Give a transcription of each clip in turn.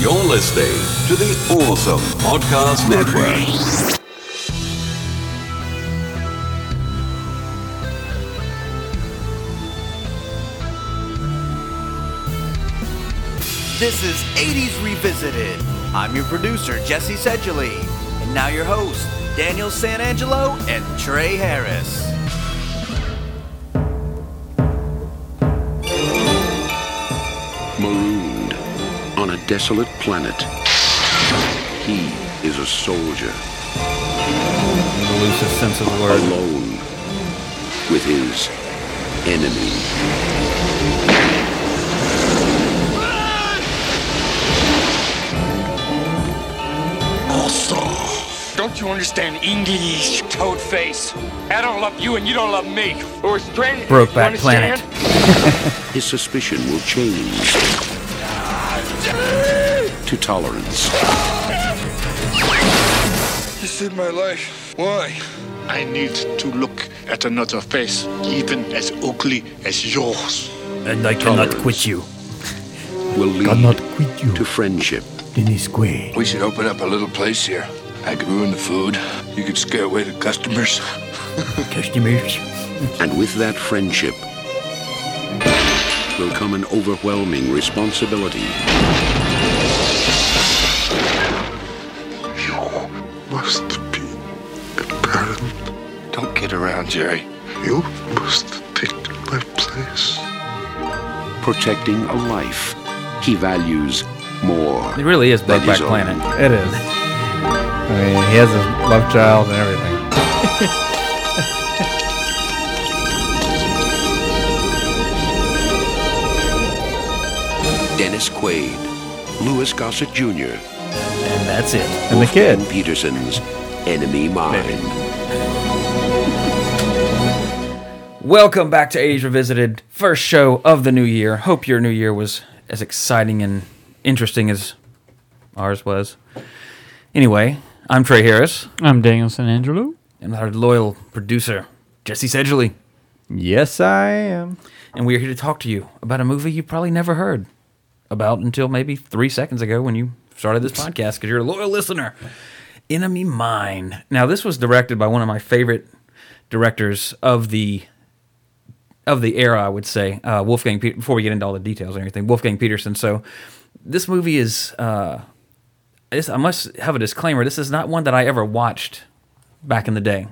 You're listening to the Awesome Podcast Network. This is 80s Revisited. I'm your producer, Jesse Sedgley. And now your host, Daniel Sanangelo and Trey Harris. Desolate planet. He is a soldier, In the loosest sense of the word. alone with his enemy. Don't you understand English, toad face? I don't love you and you don't love me. We're strangers. Brokeback you Planet. His suspicion will change to tolerance. You saved my life. Why? I need to look at another face, even as ugly as yours. And I cannot quit you. Will lead Cannot quit you to friendship. in this way. We should open up a little place here. I could ruin the food. You could scare away the customers. Customers. And with that friendship will come an overwhelming responsibility. Must be a parent. Don't kid around, Jerry. You must take my place. protecting a life he values more. It really is than Brokeback his own. Planet. It is. I mean, he has his love child and everything. Dennis Quaid, Louis Gossett Jr., And that's it. And the kid. Wolfgang Petersen's Enemy Mine. Welcome back to Age Revisited, first show of the new year. Hope your new year was as exciting and interesting as ours was. Anyway, I'm Trey Harris, I'm Daniel San Angelo. and our loyal producer, Jesse Sedgley. Yes, I am. And we are here to talk to you about a movie you probably never heard about until maybe three seconds ago when you started this podcast because you're a loyal listener. Enemy Mine. Now, this was directed by one of my favorite directors of the of the era, I would say, uh, Wolfgang. Pe- before we get into all the details and everything, Wolfgang Petersen. So, this movie is. Uh, this, I must have a disclaimer. This is not one that I ever watched back in the day.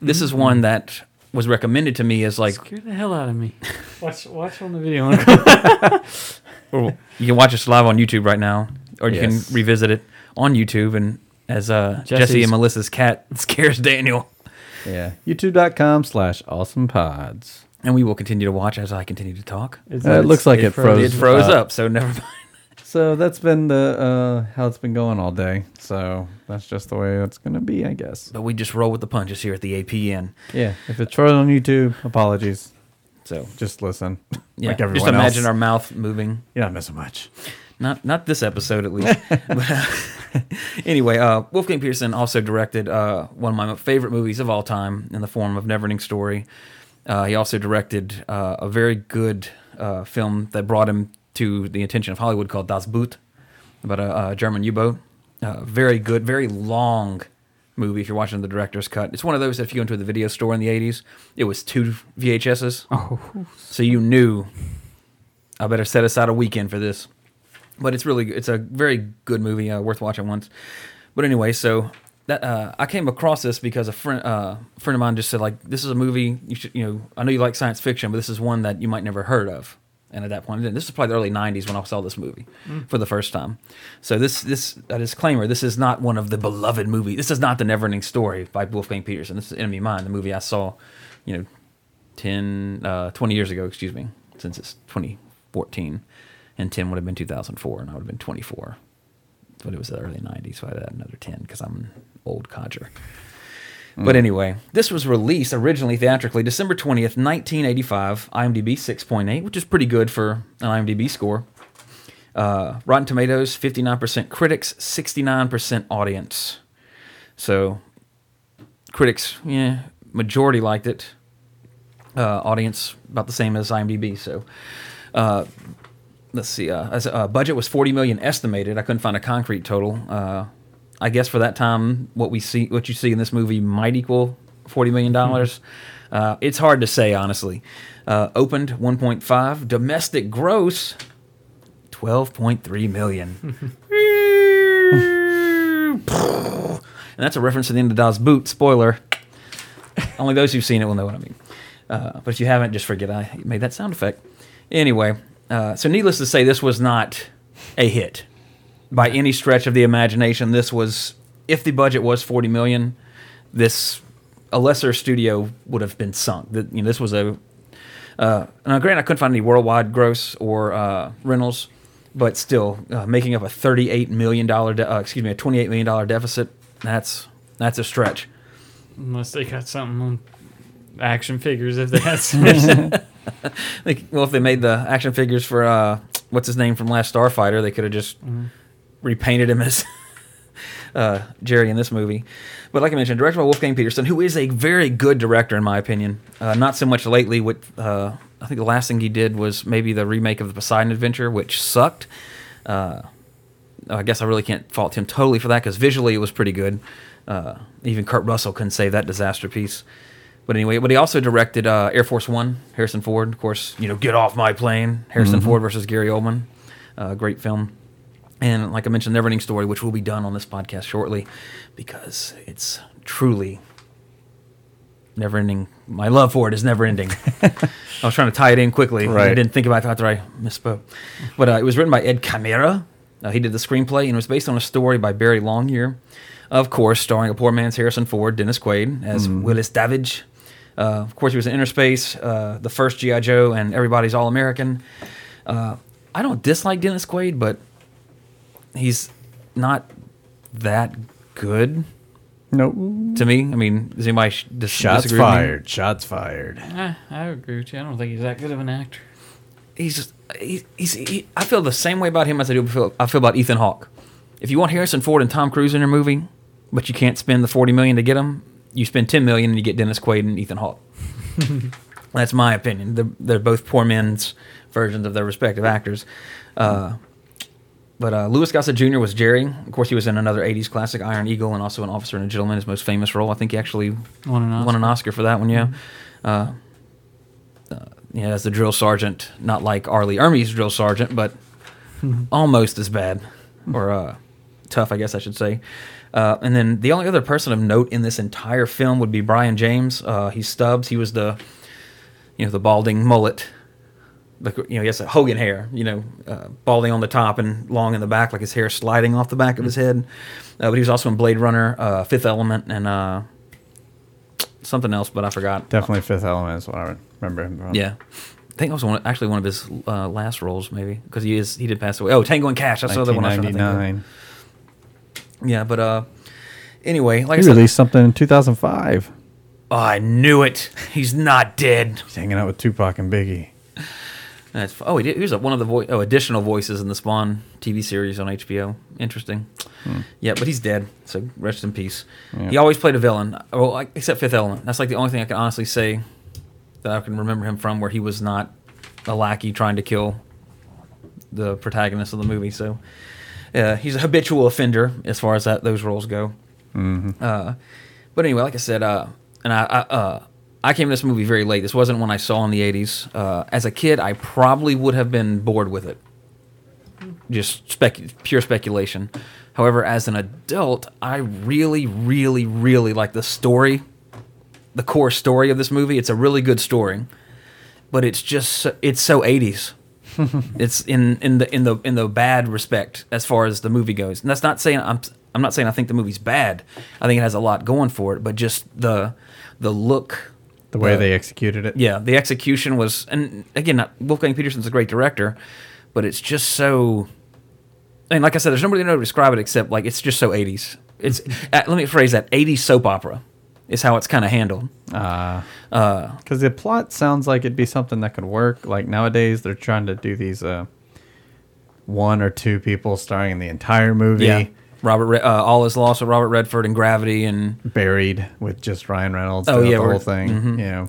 This is one that was recommended to me as like Scared the hell out of me. Watch, watch on the video. you can watch us live on YouTube right now, or you Yes. can revisit it on YouTube. And as uh, Jesse and Melissa's cat scares Daniel, Yeah. YouTube.com slash awesome pods. and we will continue to watch as I continue to talk. Uh, it looks like it, froze. It froze uh, up, so never mind. So that's been the uh, how it's been going all day. So that's just the way it's gonna be, I guess. But we just roll with the punches here at the APN. Yeah. If it's frozen on YouTube, apologies. So Just listen. yeah, like everyone just imagine else. our mouth moving. You're not missing much. Not not this episode at least. but, uh, anyway, uh, Wolfgang Petersen also directed uh, one of my favorite movies of all time in the form of Neverending Story. Uh, he also directed uh, a very good uh, film that brought him to the attention of Hollywood called Das Boot, about a, a German U-boat. Uh, very good, very long movie. If you're watching the director's cut, it's one of those that if you go into the video store in the '80s, it was two VHSs, oh, so you knew I better set aside a weekend for this but it's really it's a very good movie, uh, worth watching once. But anyway, so that uh, I came across this because a friend uh, friend of mine just said like this is a movie you should you know I know you like science fiction, but this is one that you might never heard of. And at that point, this is probably the early '90s when I saw this movie for the first time. So this this a disclaimer: this is not one of the beloved movies. This is not the Neverending Story by Wolfgang Petersen. This is Enemy Mine, the movie I saw, you know, 10, uh, 20 years ago, excuse me, since it's 2014. And 10 would have been 2004, and I would have been 24. But it was the early 90s, so I'd add another 10 because I'm an old codger. But anyway, this was released originally theatrically December 20th, 1985, IMDb 6.8, which is pretty good for an IMDb score. Uh, Rotten Tomatoes, 59% critics, 69% audience. So, critics, yeah, majority liked it. Uh, audience, about the same as IMDb. So, uh, let's see. Uh, as, uh, budget was 40 million estimated. I couldn't find a concrete total. Uh, I guess for that time, what we see, what you see in this movie, might equal 40 million dollars. Uh, it's hard to say honestly. Uh, opened 1.5. Domestic gross 12.3 million. and that's a reference to the end of Das Boot. Spoiler. Only those who've seen it will know what I mean. Uh, but if you haven't, just forget I made that sound effect. Anyway, uh, so needless to say, this was not a hit by any stretch of the imagination. This was, if the budget was 40 million, this a lesser studio would have been sunk. That you know, this was a. Uh, now, granted, I couldn't find any worldwide gross or uh, rentals, but still, uh, making up a 38 million dollar, de- uh, excuse me, a 28 million dollar deficit. That's that's a stretch. Unless they got something on action figures, if they had some. Like, well, if they made the action figures for uh, what's his name from Last Starfighter, they could have just repainted him as uh, Jerry in this movie. But like I mentioned, directed by Wolfgang Petersen, who is a very good director in my opinion. Uh, not so much lately. With uh, I think the last thing he did was maybe the remake of the Poseidon Adventure, which sucked. Uh, I guess I really can't fault him totally for that because visually it was pretty good. Uh, even Kurt Russell couldn't save that disaster piece. But anyway, but he also directed uh, Air Force One, Harrison Ford, of course. You know, Get Off My Plane, Harrison Ford versus Gary Oldman, uh, great film. And like I mentioned, Neverending Story, which will be done on this podcast shortly, because it's truly never ending. My love for it is never ending. I was trying to tie it in quickly. Right. I didn't think about it after I misspoke. But uh, it was written by Ed Khmara. Uh, he did the screenplay and it was based on a story by Barry Longyear. Of course, starring a poor man's Harrison Ford, Dennis Quaid as Willis Davidge. Uh, of course, he was in Innerspace, uh, the first G.I. Joe, and Everybody's All American. Uh, I don't dislike Dennis Quaid, but he's not that good Nope. to me. I mean, does anybody sh- dis- Shots disagree with me? fired. Shots fired. I, I agree with you. I don't think he's that good of an actor. He's just he, he's he, I feel the same way about him as I do feel, I feel about Ethan Hawke. If you want Harrison Ford and Tom Cruise in your movie, but you can't spend the forty million to get them, you spend ten million and you get Dennis Quaid and Ethan Hawke. That's my opinion. They're, they're both poor men's versions of their respective actors. Uh, but uh, Louis Gossett Jr. was Jerry. Of course, he was in another '80s classic, Iron Eagle, and also an Officer and a Gentleman, his most famous role. I think he actually Won an won an Oscar for that one. Yeah. Uh, uh, yeah, as the drill sergeant, not like R. Lee Ermey's drill sergeant, but almost as bad or uh, tough, I guess I should say. Uh, and then the only other person of note in this entire film would be Brion James. Uh, he's Stubbs. He was the, you know, the balding mullet. The, you know, he has a Hogan hair. You know, uh, balding on the top and long in the back, like his hair sliding off the back of his head. Uh, but he was also in Blade Runner, uh, Fifth Element, and uh, something else, but I forgot. Definitely Fifth Element is what I remember him from. Yeah. I think that was one, actually one of his uh, last roles, maybe, because he is he did pass away. Oh, Tango and Cash. That's the other one I was trying to think of. 1999. Yeah, but uh, anyway, like He I said, released something in 2005. oh, I knew it. He's not dead. He's hanging out with Tupac and Biggie. That's oh, he, did, he was one of the vo- oh, additional voices in the Spawn TV series on HBO. Interesting. Yeah, but he's dead. So rest in peace. He always played a villain. Well, like, except Fifth Element. That's like the only thing I can honestly say that I can remember him from, where he was not a lackey trying to kill the protagonist of the movie. So uh, he's a habitual offender as far as that those roles go. Uh, but anyway, like I said, uh, and I, I, uh, I came to this movie very late. This wasn't one I saw in the '80s. Uh, as a kid, I probably would have been bored with it. Just spec- pure speculation. However, as an adult, I really, really, really like the story, the core story of this movie. It's a really good story, but it's just it's so '80s. It's in in the in the in the bad respect as far as the movie goes. And that's not saying I'm I'm not saying I think the movie's bad. I think it has a lot going for it, but just the the look, The way Uh, they executed it. yeah, the execution was, and again, not, Wolfgang Petersen's a great director, but it's just so. And like I said, there's nobody to know to describe it except like it's just so 80s. It's uh, let me phrase that 80s soap opera is how it's kind of handled. Because the plot sounds like it'd be something that could work. Like nowadays, they're trying to do these uh, one or two people starring in the entire movie. Yeah, Robert, Re- uh, All Is Lost with Robert Redford and Gravity, and Buried with just Ryan Reynolds. Oh, yeah, the whole thing. You know,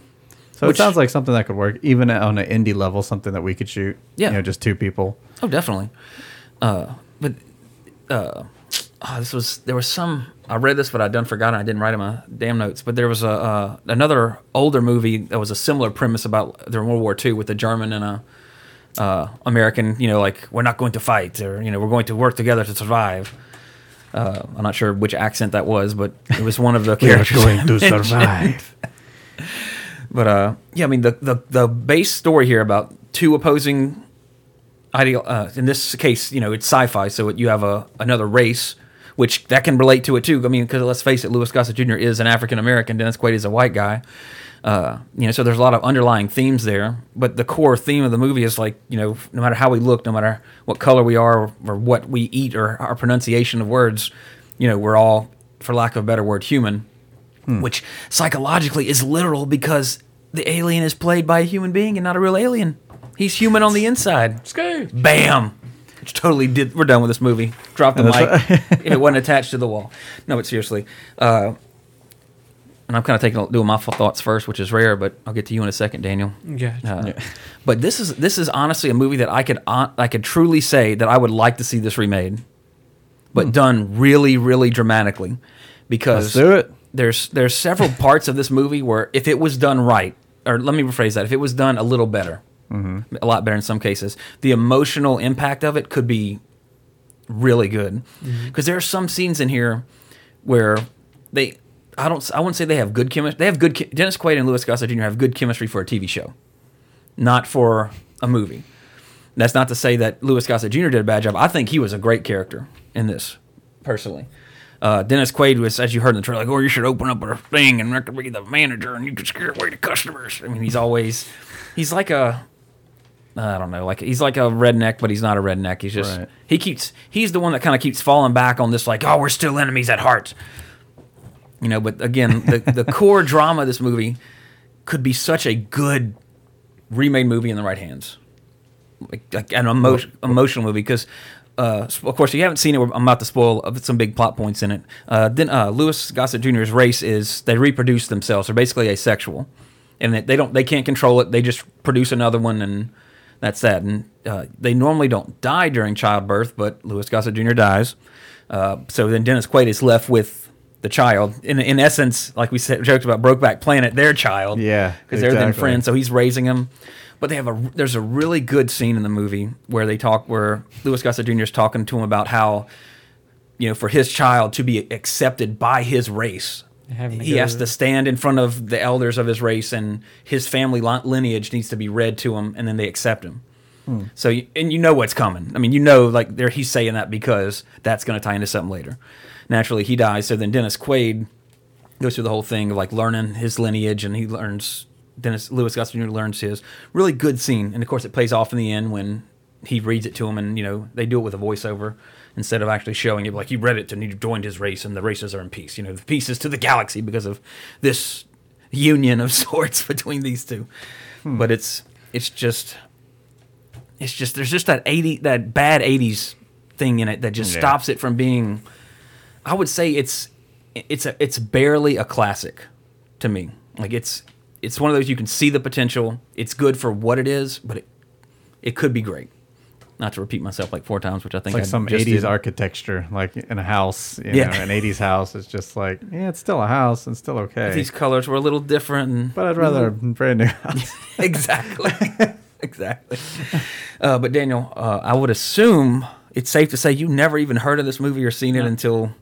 So Which- it sounds like something that could work, even on an indie level, something that we could shoot. Yeah. you know, just two people. Oh, definitely. Uh, but uh, oh, this was there was some. I read this, but I done forgotten. I didn't write in my damn notes. But there was a uh, another older movie that was a similar premise about during World War II with a German and a uh, American. You know, like we're not going to fight, or you know, we're going to work together to survive. Uh, I'm not sure which accent that was, but it was one of the characters. going to survive But uh, yeah, I mean the, the the base story here about two opposing ideal. Uh, in this case, you know, it's sci-fi, so it, you have a another race, which that can relate to it too. I mean, because let's face it, Louis Gossett Jr. is an African American. Dennis Quaid is a white guy. Uh, you know, so there's a lot of underlying themes there. But the core theme of the movie is like, you know, no matter how we look, no matter what color we are, or what we eat, or our pronunciation of words, you know, we're all, for lack of a better word, human which psychologically is literal because the alien is played by a human being and not a real alien. He's human on the inside. Scary. Bam! Which totally did. We're done with this movie. Drop the mic. if it wasn't attached to the wall. No, but seriously. Uh, and I'm kind of taking doing my thoughts first, which is rare, but I'll get to you in a second, Daniel. Yeah. Uh, But this is this is honestly a movie that I could hon- I could truly say that I would like to see this remade, but done really really dramatically, because Let's do it. there's there's several parts of this movie where if it was done right, or let me rephrase that, if it was done a little better, a lot better in some cases, the emotional impact of it could be really good. Because there are some scenes in here where they, I don't, I wouldn't say they have good chemistry. They have good. Dennis Quaid and Louis Gossett Jr. have good chemistry for a TV show, not for a movie. That's not to say that Louis Gossett Jr. did a bad job. I think he was a great character in this, personally. Uh, Dennis Quaid was, as you heard in the trailer, like, oh, you should open up a thing and I could be the manager and you could scare away the customers. I mean, he's always, he's like a, I don't know, like he's like a redneck, but he's not a redneck. He's just Right. he keeps he's the one that kind of keeps falling back on this, like, oh, we're still enemies at heart. You know, but again, the the core drama of this movie could be such a good remade movie in the right hands, like, like an emo- emotional movie. Because, uh, of course, if you haven't seen it, I'm about to spoil uh, some big plot points in it. Uh, then uh, Louis Gossett Jr.'s race is they reproduce themselves. They're basically asexual, and they, they don't they can't control it. They just produce another one, and that's that. And uh, they normally don't die during childbirth, but Louis Gossett Jr. dies. Uh, so then Dennis Quaid is left with the child. In in essence, like we said, joked about Brokeback Planet, their child. Yeah, because they're then friends. So he's raising him. But they have a there's a really good scene in the movie where they talk where Louis Gossett Jr. is talking to him about how you know for his child to be accepted by his race. Having to He has to- to stand in front of the elders of his race, and his family lineage needs to be read to him, and then they accept him. Hmm. So, you, and you know what's coming. I mean, you know, like there, he's saying that because that's going to tie into something later. Naturally, he dies. So then Dennis Quaid goes through the whole thing of like learning his lineage, and he learns Dennis Lewis Gossett Jr. learns his really good scene, and of course, it plays off in the end when he reads it to him, and you know they do it with a voiceover instead of actually showing it. Like he read it and he joined his race, and the races are in peace. You know, the peace is to the galaxy because of this union of sorts between these two. Hmm. But it's it's just it's just there's just that eighty that bad eighties thing in it that just Yeah. stops it from being. I would say it's it's a it's barely a classic to me. Like it's it's one of those you can see the potential. It's good for what it is, but it it could be great. Not to repeat myself like four times, which I It's think like I some just 80s did. architecture, like in a house. You Yeah. know, an 80s house is just like, yeah, it's still a house and still okay. These colors were a little different, and but I'd rather a brand new house. exactly, exactly. Uh, but Daniel, uh, I would assume it's safe to say you never even heard of this movie or seen it until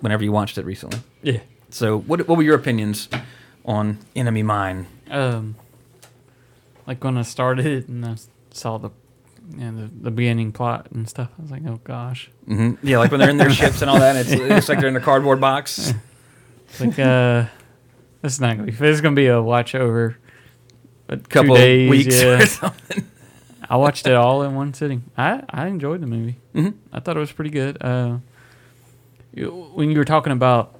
whenever you watched it recently. Yeah. So, what what were your opinions on Enemy Mine? Um, like when I started it and I saw the, you know, the the beginning plot and stuff, I was like, oh gosh. hmm Yeah, like when they're in their ships and all that. And it's, it's like they're in a cardboard box. It's like, uh, this is not gonna be. This is gonna be a watch over. A Couple two days, weeks yeah. or something. I watched it all in one sitting. I, I enjoyed the movie. Mhm. I thought it was pretty good. Uh, when you were talking about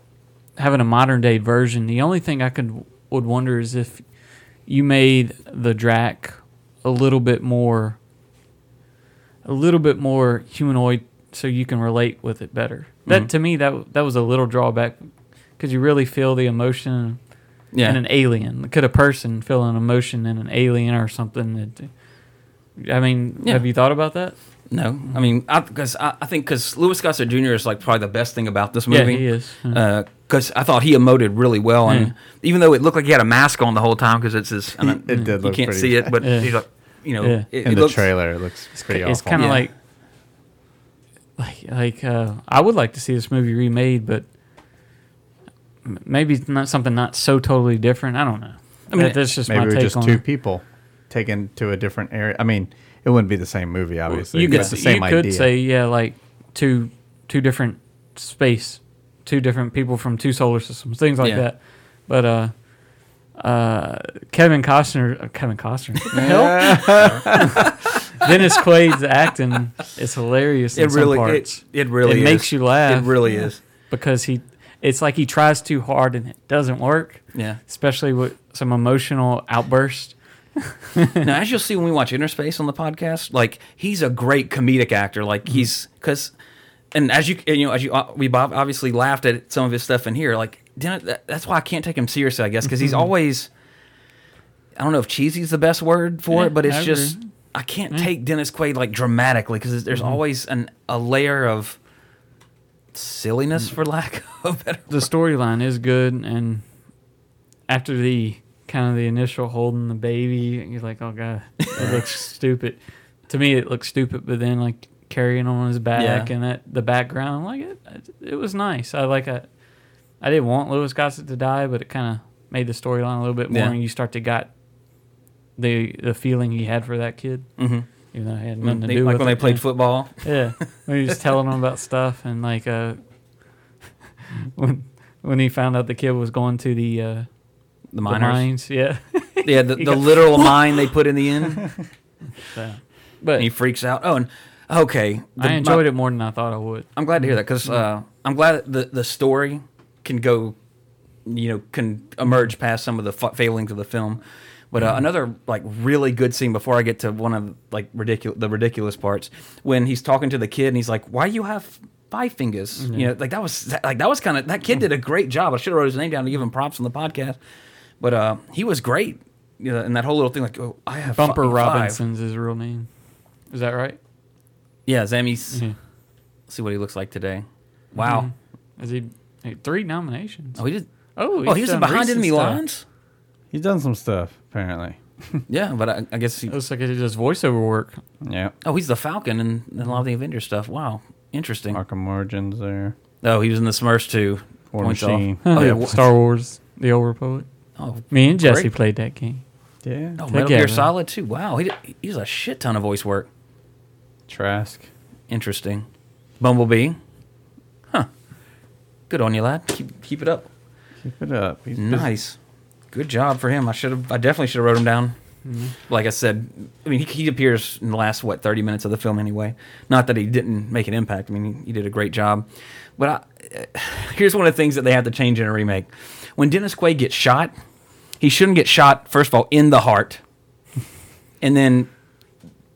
having a modern day version, the only thing I could would wonder is if you made the Drac a little bit more, a little bit more humanoid, so you can relate with it better. That mm-hmm. to me that that was a little drawback because you really feel the emotion Yeah. and an alien. Could a person feel an emotion in an alien or something? That, I mean, Yeah. have you thought about that? No, I mean, because I, I, think because Louis Gossett Jr. is like probably the best thing about this movie. Yeah, movie. he is. Uh, because I thought he emoted really well, and Yeah. even though it looked like he had a mask on the whole time, because it's his, I mean, It did you look can't pretty see it, but Yeah. he's like, you know, Yeah. it, In it the looks, trailer, it looks pretty it's awful. kind of Yeah. like like like uh, I would like to see this movie remade, but maybe it's not something not so totally different. I don't know. I mean, mean, that's just maybe my take just on two it. people taken to a different area. I mean, it wouldn't be the same movie, obviously. You but could the same you idea. could say yeah, like two two different space, two different people from two solar systems, things like Yeah. that. But uh, uh, Kevin Costner, uh, Kevin Costner, what? Dennis Quaid's acting is hilarious. it in some really, parts. it, it really It is. makes you laugh. It really is. because he it's like he tries too hard and it doesn't work Yeah. especially with some emotional outburst. now, as you'll see when we watch Innerspace on the podcast, like he's a great comedic actor. Like Mm-hmm. he's because, and as you you know, as you uh, we Bob obviously laughed at some of his stuff in here. Like that's why I can't take him seriously. I guess because Mm-hmm. he's always, I don't know if cheesy is the best word for Yeah, it, but it's I just. I can't take Dennis Quaid like dramatically because there's Mm-hmm. always an a layer of silliness, for lack of a better. the storyline is good and after the kind of the initial holding the baby you're like oh god it looks stupid to me it looks stupid but then like carrying on his back Yeah. and that the background like it it was nice i like it i didn't want lewis gossett to die but it kind of made the storyline a little bit more Yeah. and you start to got the the feeling he had for that kid Mm-hmm. even though it had nothing to They- do like with when they played yeah. football. Yeah, when he was telling them about stuff and like uh, when when he found out the kid was going to the uh, The the mines, yeah, yeah, the, He the got- literal mine they put in the end. yeah. But and he freaks out. Oh, and okay, the- I enjoyed my- it more than I thought I would. I'm glad to hear that because uh, I'm glad that the the story can go, you know, can emerge past some of the fa- failings of the film. But uh, another like really good scene before I get to one of like ridiculous the ridiculous parts when he's talking to the kid and he's like, "Why you have five fingers?" You know, like that was like that was kind of that kid did a great job. I should have wrote his name down to give him props on the podcast, but uh, he was great. You know, and that whole little thing like, "Oh, I have Bumper five." Robinson's his real name. Is that right? Yeah, Zammis. Mhm. See what he looks like today. Wow. Is he hey, three nominations? Oh, he did. Oh, Oh, he was in Behind recent Enemy stuff. Lines. He's done some stuff, apparently. Yeah, but I, I guess he. Looks like he does voiceover work. Yeah. Oh, he's the Falcon in, in a lot of the Avengers stuff. Wow, interesting. Arkham Origins there. Oh, he was in the Smurfs too. War Points Machine. off. Oh yeah. Star Wars: The Old Republic. Oh, Me and Jesse Great. played that game. Yeah. oh Metal Gear Together. Solid too. Wow, he did, he was a shit ton of voice work. Trask. Interesting. Bumblebee. Huh. Good on you, lad. Keep keep it up. Keep it up. He's busy. Nice. Good job for him. I should have. I definitely should have wrote him down. Mm-hmm. Like I said, I mean, he, he appears in the last what thirty minutes of the film anyway. Not that he didn't make an impact. I mean, he, he did a great job. But I, here's one of the things that they have to change in a remake. When Dennis Quaid gets shot, he shouldn't get shot first of all in the heart, and then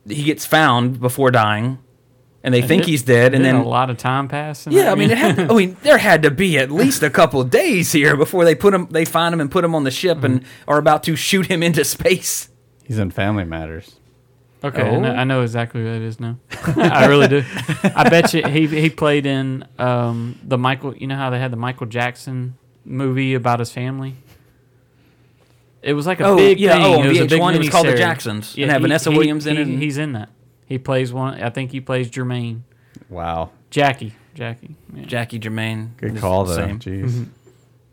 he gets found before dying, and they think It- he's dead, and then a lot of time passed. in yeah, I mean, it had, I mean, there had to be at least a couple of days here before they put him, they find him and put him on the ship and Mm-hmm. are about to shoot him into space. He's in Family Matters. Okay, I, know, Oh. I know exactly what it is now. I really do. I bet you he he played in um, the Michael. You know how they had the Michael Jackson movie about his family. It was like a Oh, big yeah, thing. oh, on it was a big VH1, it was called The miniseries. Jacksons, and had Vanessa Williams in he- it and- He's in that. He plays one. I think he plays Jermaine. Wow. Jackie. Jackie. yeah. Jackie Jermaine. Good call, though. same. Jeez.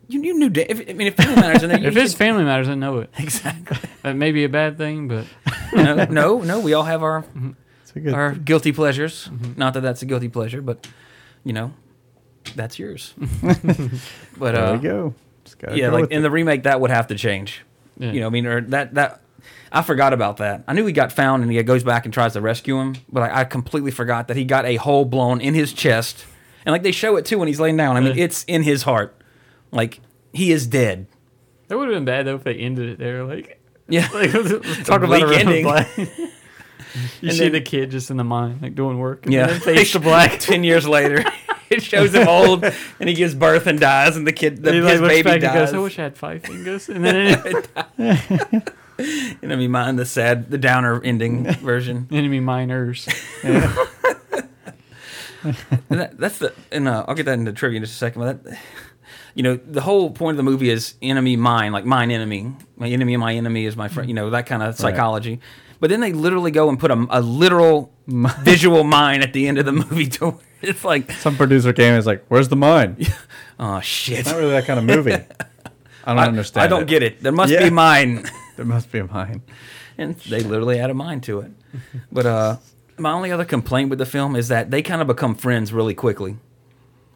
You, you knew, if, I mean, if Family Matters in there, you If it's Family Matters, I know it. exactly. That may be a bad thing, but no, no, no, we all have our It's a good. our guilty pleasures. Mm-hmm. Not that that's a guilty pleasure, but you know, that's yours. but there uh, we go. Yeah, go like in it. the remake, that would have to change. Yeah. You know, I mean, or that that I forgot about that. I knew he got found and he goes back and tries to rescue him, but I, I completely forgot that he got a hole blown in his chest, and like they show it too when he's laying down. I mean, Yeah. it's in his heart, like he is dead. that would have been bad though if they ended it there. Like, Yeah, like talk about a ending. you And see then- the kid just in the mine, like doing work. And yeah. then fades to black. Ten years later, it shows him old, and he gives birth and dies, and the kid, the, He, his baby dies. goes, I wish I had five fingers. And then Enemy mine, the sad, the downer ending version. enemy miners. And that, that's the, and uh, I'll get that into trivia in just a second. But that, you know, the whole point of the movie is enemy mine, like mine enemy, my enemy, my enemy is my friend. You know, that kind of psychology. But then they literally go and put a, a literal visual mine at the end of the movie. To it's like, Some producer came and was like, "Where's the mine?" oh shit, It's Not really that kind of movie. I don't I, understand. I don't get it. There must Yeah. be mine. There must be a mine. and they literally add a mind to it. But uh, my only other complaint with the film is that they kind of become friends really quickly.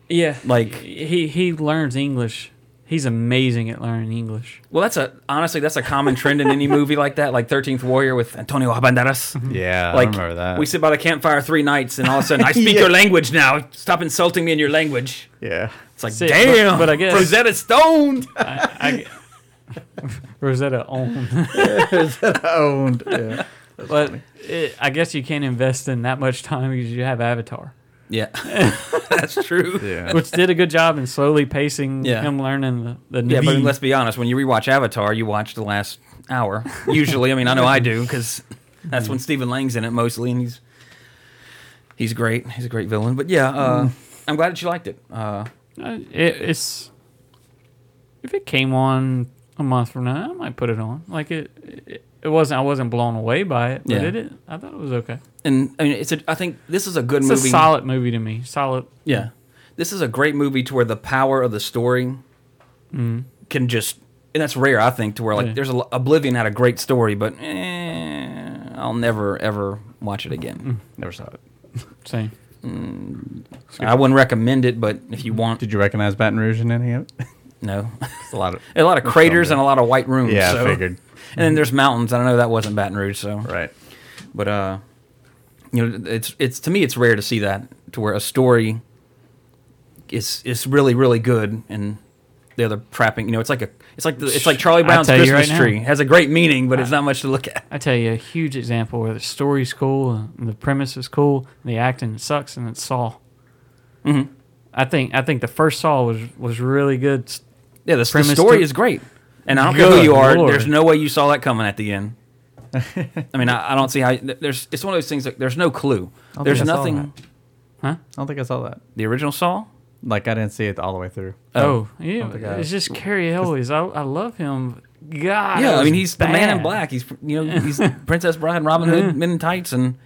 Yeah, Like- he he learns English. He's amazing at learning English. Well, that's a honestly that's a common trend in any movie like that, like Thirteenth Warrior with Antonio Banderas. Yeah, Like I remember that. we sit by the campfire three nights, and all of a sudden I speak Yeah. your language now. Stop insulting me in your language. yeah. It's like See, but- damn, but I guess- Rosetta Stone. I, Rosetta owned, Rosetta Owned. Yeah. but it, I guess you can't invest in that much time because you have Avatar, yeah, that's true. Yeah. which did a good job in slowly pacing Yeah. him learning the the Yeah, but let's be honest. When you rewatch Avatar, you watch the last hour. Usually, I mean, I know I do because that's when Stephen Lang's in it mostly, and he's he's great. He's a great villain. But yeah, uh, I'm glad that you liked it. Uh, Uh, it, it's if it came on a month from now, I might put it on. Like it, it, it wasn't. I wasn't blown away by it, but Yeah. it, it. I thought it was okay. and I mean, it's a. I think this is a good It's movie. a solid movie to me. Solid. Yeah, this is a great movie to where the power of the story mm-hmm. can just. And that's rare, I think, to where like Yeah. there's a, Oblivion had a great story, but eh, I'll never ever watch it again. Mm. Never saw it. Same. Mm, I wouldn't recommend it, but if you mm-hmm. want, Did you recognize Baton Rouge in any of it? no. It's a lot of. a lot of craters and a lot of white rooms. Yeah, so- I figured. And then there's mountains. I don't know that wasn't Baton Rouge, so Right. but uh, you know, it's it's to me it's rare to see that to where a story is is really really good and the other trapping. You know, it's like a it's like the, it's like Charlie Brown's Christmas right tree. It has a great meaning, but it's not much to look at. I tell you a huge example where the story's cool, and the premise is cool, and the acting sucks, and it's Saw. Mm-hmm. I think I think the first Saw was was really good. Yeah, the, the story to- is great, and I don't care who you are. Lord. There's no way you saw that coming at the end. I mean, I, I don't see how there's. It's one of those things. Like, there's no clue. There's think I saw nothing. I don't think I saw that. The original Saw. Like I didn't see it all the way through. Oh, yeah, I- it's just Cary Elwes. I, I love him. God, Yeah, I mean was he's the man in black. He's you know he's Princess Bride and Robin Hood, Men in Tights, and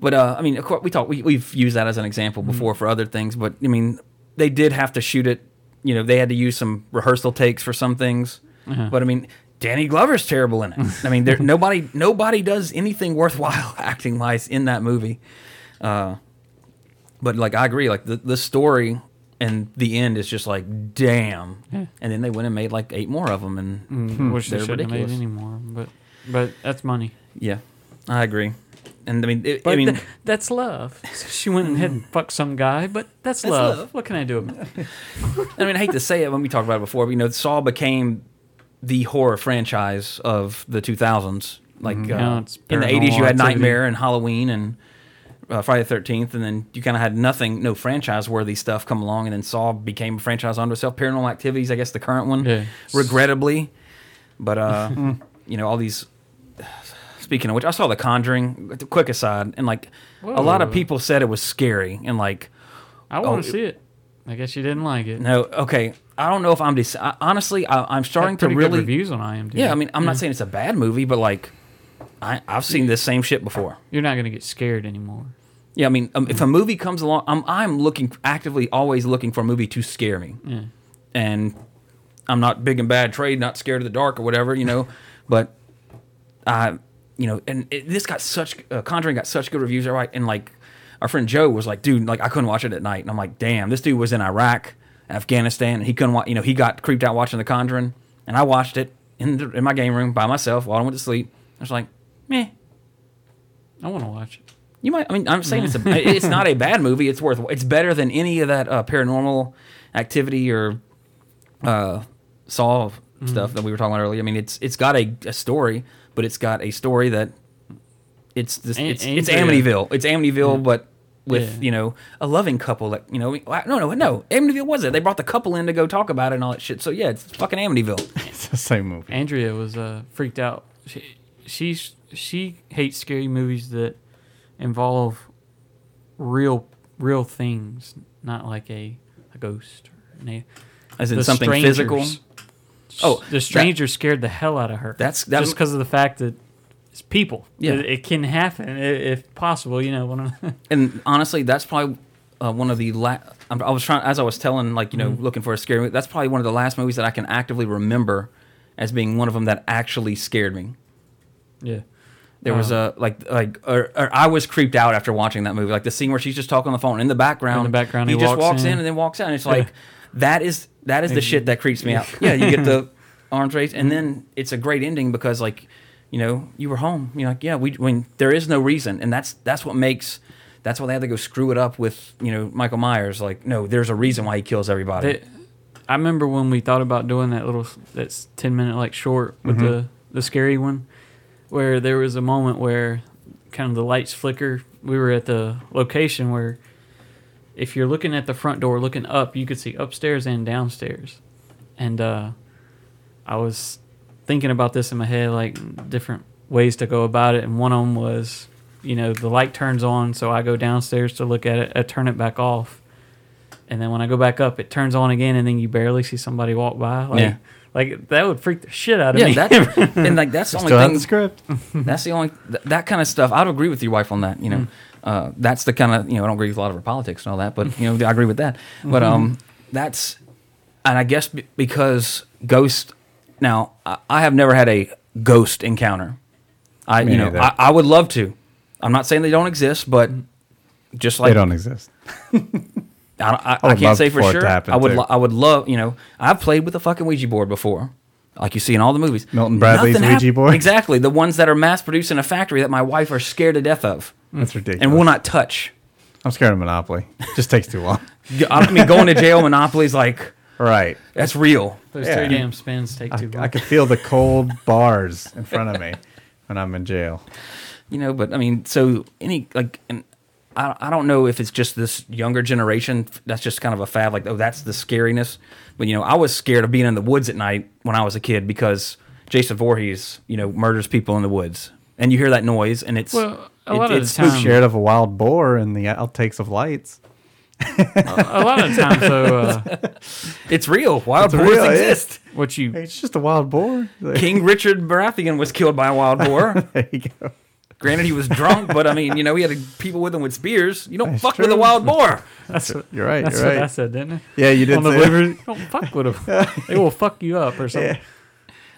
but uh, I mean of course we talk we we've used that as an example before for other things, but I mean they did have to shoot it. You know they had to use some rehearsal takes for some things, but I mean Danny Glover's terrible in it. I mean there nobody nobody does anything worthwhile acting wise in that movie. Uh, but like I agree, like the the story and the end is just like damn, and then they went and made like eight more of them, and Mm, Wish they They're shouldn't have made ridiculous. any more, but but that's money. Yeah, I agree. And I mean, it, I mean, th- that's love. She went ahead and fucked some guy, but that's, That's love. love. What can I do about it? I mean, I hate to say it when we talked about it before, but you know, Saw became the horror franchise of the 2000s. Like Now uh, it's in the Paranormal 80s, you had Activity. Nightmare and Halloween and uh, Friday the 13th, and then you kind of had nothing, no franchise worthy stuff come along, and then Saw became a franchise unto itself. Paranormal Activities, I guess, the current one, Yeah. regrettably. But uh, you know, all these. Speaking of which, I saw The Conjuring. Quick aside, and like a lot of people said it was scary, and like I want Oh, to see it. I guess you didn't like it. No, okay. I don't know if I'm. Dec- I, honestly, I, I'm starting to really. reviews on IMDb. Yeah, I mean, I'm not saying it's a bad movie, but like, I, I've seen this same shit before. you're not gonna get scared anymore. Yeah, I mean, um, if a movie comes along, I'm I'm looking actively always looking for a movie to scare me, Yeah. and I'm not big and bad trade, not scared of the dark or whatever, you know. but I, you know, and it, this got such uh, Conjuring got such good reviews, right? And like, our friend Joe was like, dude, like I couldn't watch it at night, and I'm like, damn, this dude was in Iraq, Afghanistan, and he couldn't watch. You know, he got creeped out watching The Conjuring, and I watched it in the, in my game room by myself while I went to sleep. I was like, meh. I want to watch it. You might. I mean, I'm saying it's a. it's not a bad movie. It's worth. It's better than any of that uh, paranormal activity or uh, Saw Mm-hmm. stuff that we were talking about earlier. I mean, it's it's got a, a story, but it's got a story that it's this, Ain't- it's ain't it's Amityville. It's Amityville, but with Yeah. you know a loving couple that you know no no no Amityville was it they brought the couple in to go talk about it and all that shit so yeah it's fucking Amityville It's the same movie. Andrea was uh, freaked out. She, she's she hates scary movies that involve real real things, not like a, a ghost or an, a- as in The something Strangers. physical Oh, the stranger scared the hell out of her. That's- that- just because of the fact that it's people. Yeah. it, it can happen if possible. You know, one of and honestly, that's probably uh, one of the la- I'm- was trying as I was telling, like you know, Mm-hmm. looking for a scary movie. That's probably one of the last movies that I can actively remember as being one of them that actually scared me. yeah. There was Uh, a like like or, or I was creeped out after watching that movie. Like the scene where she's just talking on the phone in the background. In the background, he, he just walks walks in. in. and then walks out. And it's like that is that is the shit that creeps me out. Yeah, you get the arms raised, and then it's a great ending because like you know you were home. You're like yeah, we when there is no reason, and that's that's what makes. That's why they had to go screw it up with you know Michael Myers. Like no, there's a reason why he kills everybody. They- I remember when we thought about doing that little that's ten minute like short with Mm-hmm. the the scary one, where there was a moment where kind of the lights flicker. We were at the location where if you're looking at the front door looking up, you could see upstairs and downstairs. And uh, I was thinking about this in my head, like different ways to go about it. And one of them was, you know, the light turns on, so I go downstairs to look at it, I turn it back off. And then when I go back up, it turns on again, and then you barely see somebody walk by. Like, Yeah. like that would freak the shit out of yeah, me. that and like that's the only Still have thing. the script. That's the only th- that kind of stuff. I'd agree with your wife on that. You know, uh, that's the kind of you know I don't agree with a lot of her politics and all that, but you know I agree with that. But um, that's and I guess b- because ghost. Now I, I have never had a ghost encounter. I Me you know. I, I would love to. I'm not saying they don't exist, but just like they don't exist. I, I, I, I can't say for for sure. I would lo- I would love you know I've played with a fucking Ouija board before, like you see in all the movies. Milton Bradley's Nothing hap- Ouija board? exactly the ones that are mass produced in a factory that my wife are scared to death of That's ridiculous. and will not touch. I'm scared of Monopoly. Just takes too long. I mean, going to jail, Monopoly's like Right. that's real. Those Yeah. three damn spins take too long. I could feel the cold bars in front of me when I'm in jail. you know but i mean so any like and I, I don't know if it's just this younger generation that's just kind of a fad like oh that's the scariness. But you know i was scared of being in the woods at night when i was a kid because jason Voorhees you know murders people in the woods. And you hear that noise and it's Well, a it- of the it's time- Scared of a wild boar and the outtakes of lights. a lot of times, though, uh, it's real. Wild It's boars real, exist. What you it's just a wild boar. king richard baratheon was killed by a wild boar. There you go. Granted he was drunk but i mean you know he had people with him with spears you don't That's fuck with a wild boar that's what, You're right. that's you're what right. I said, didn't I? Yeah, you did On the say don't fuck with them. they will fuck you up or something.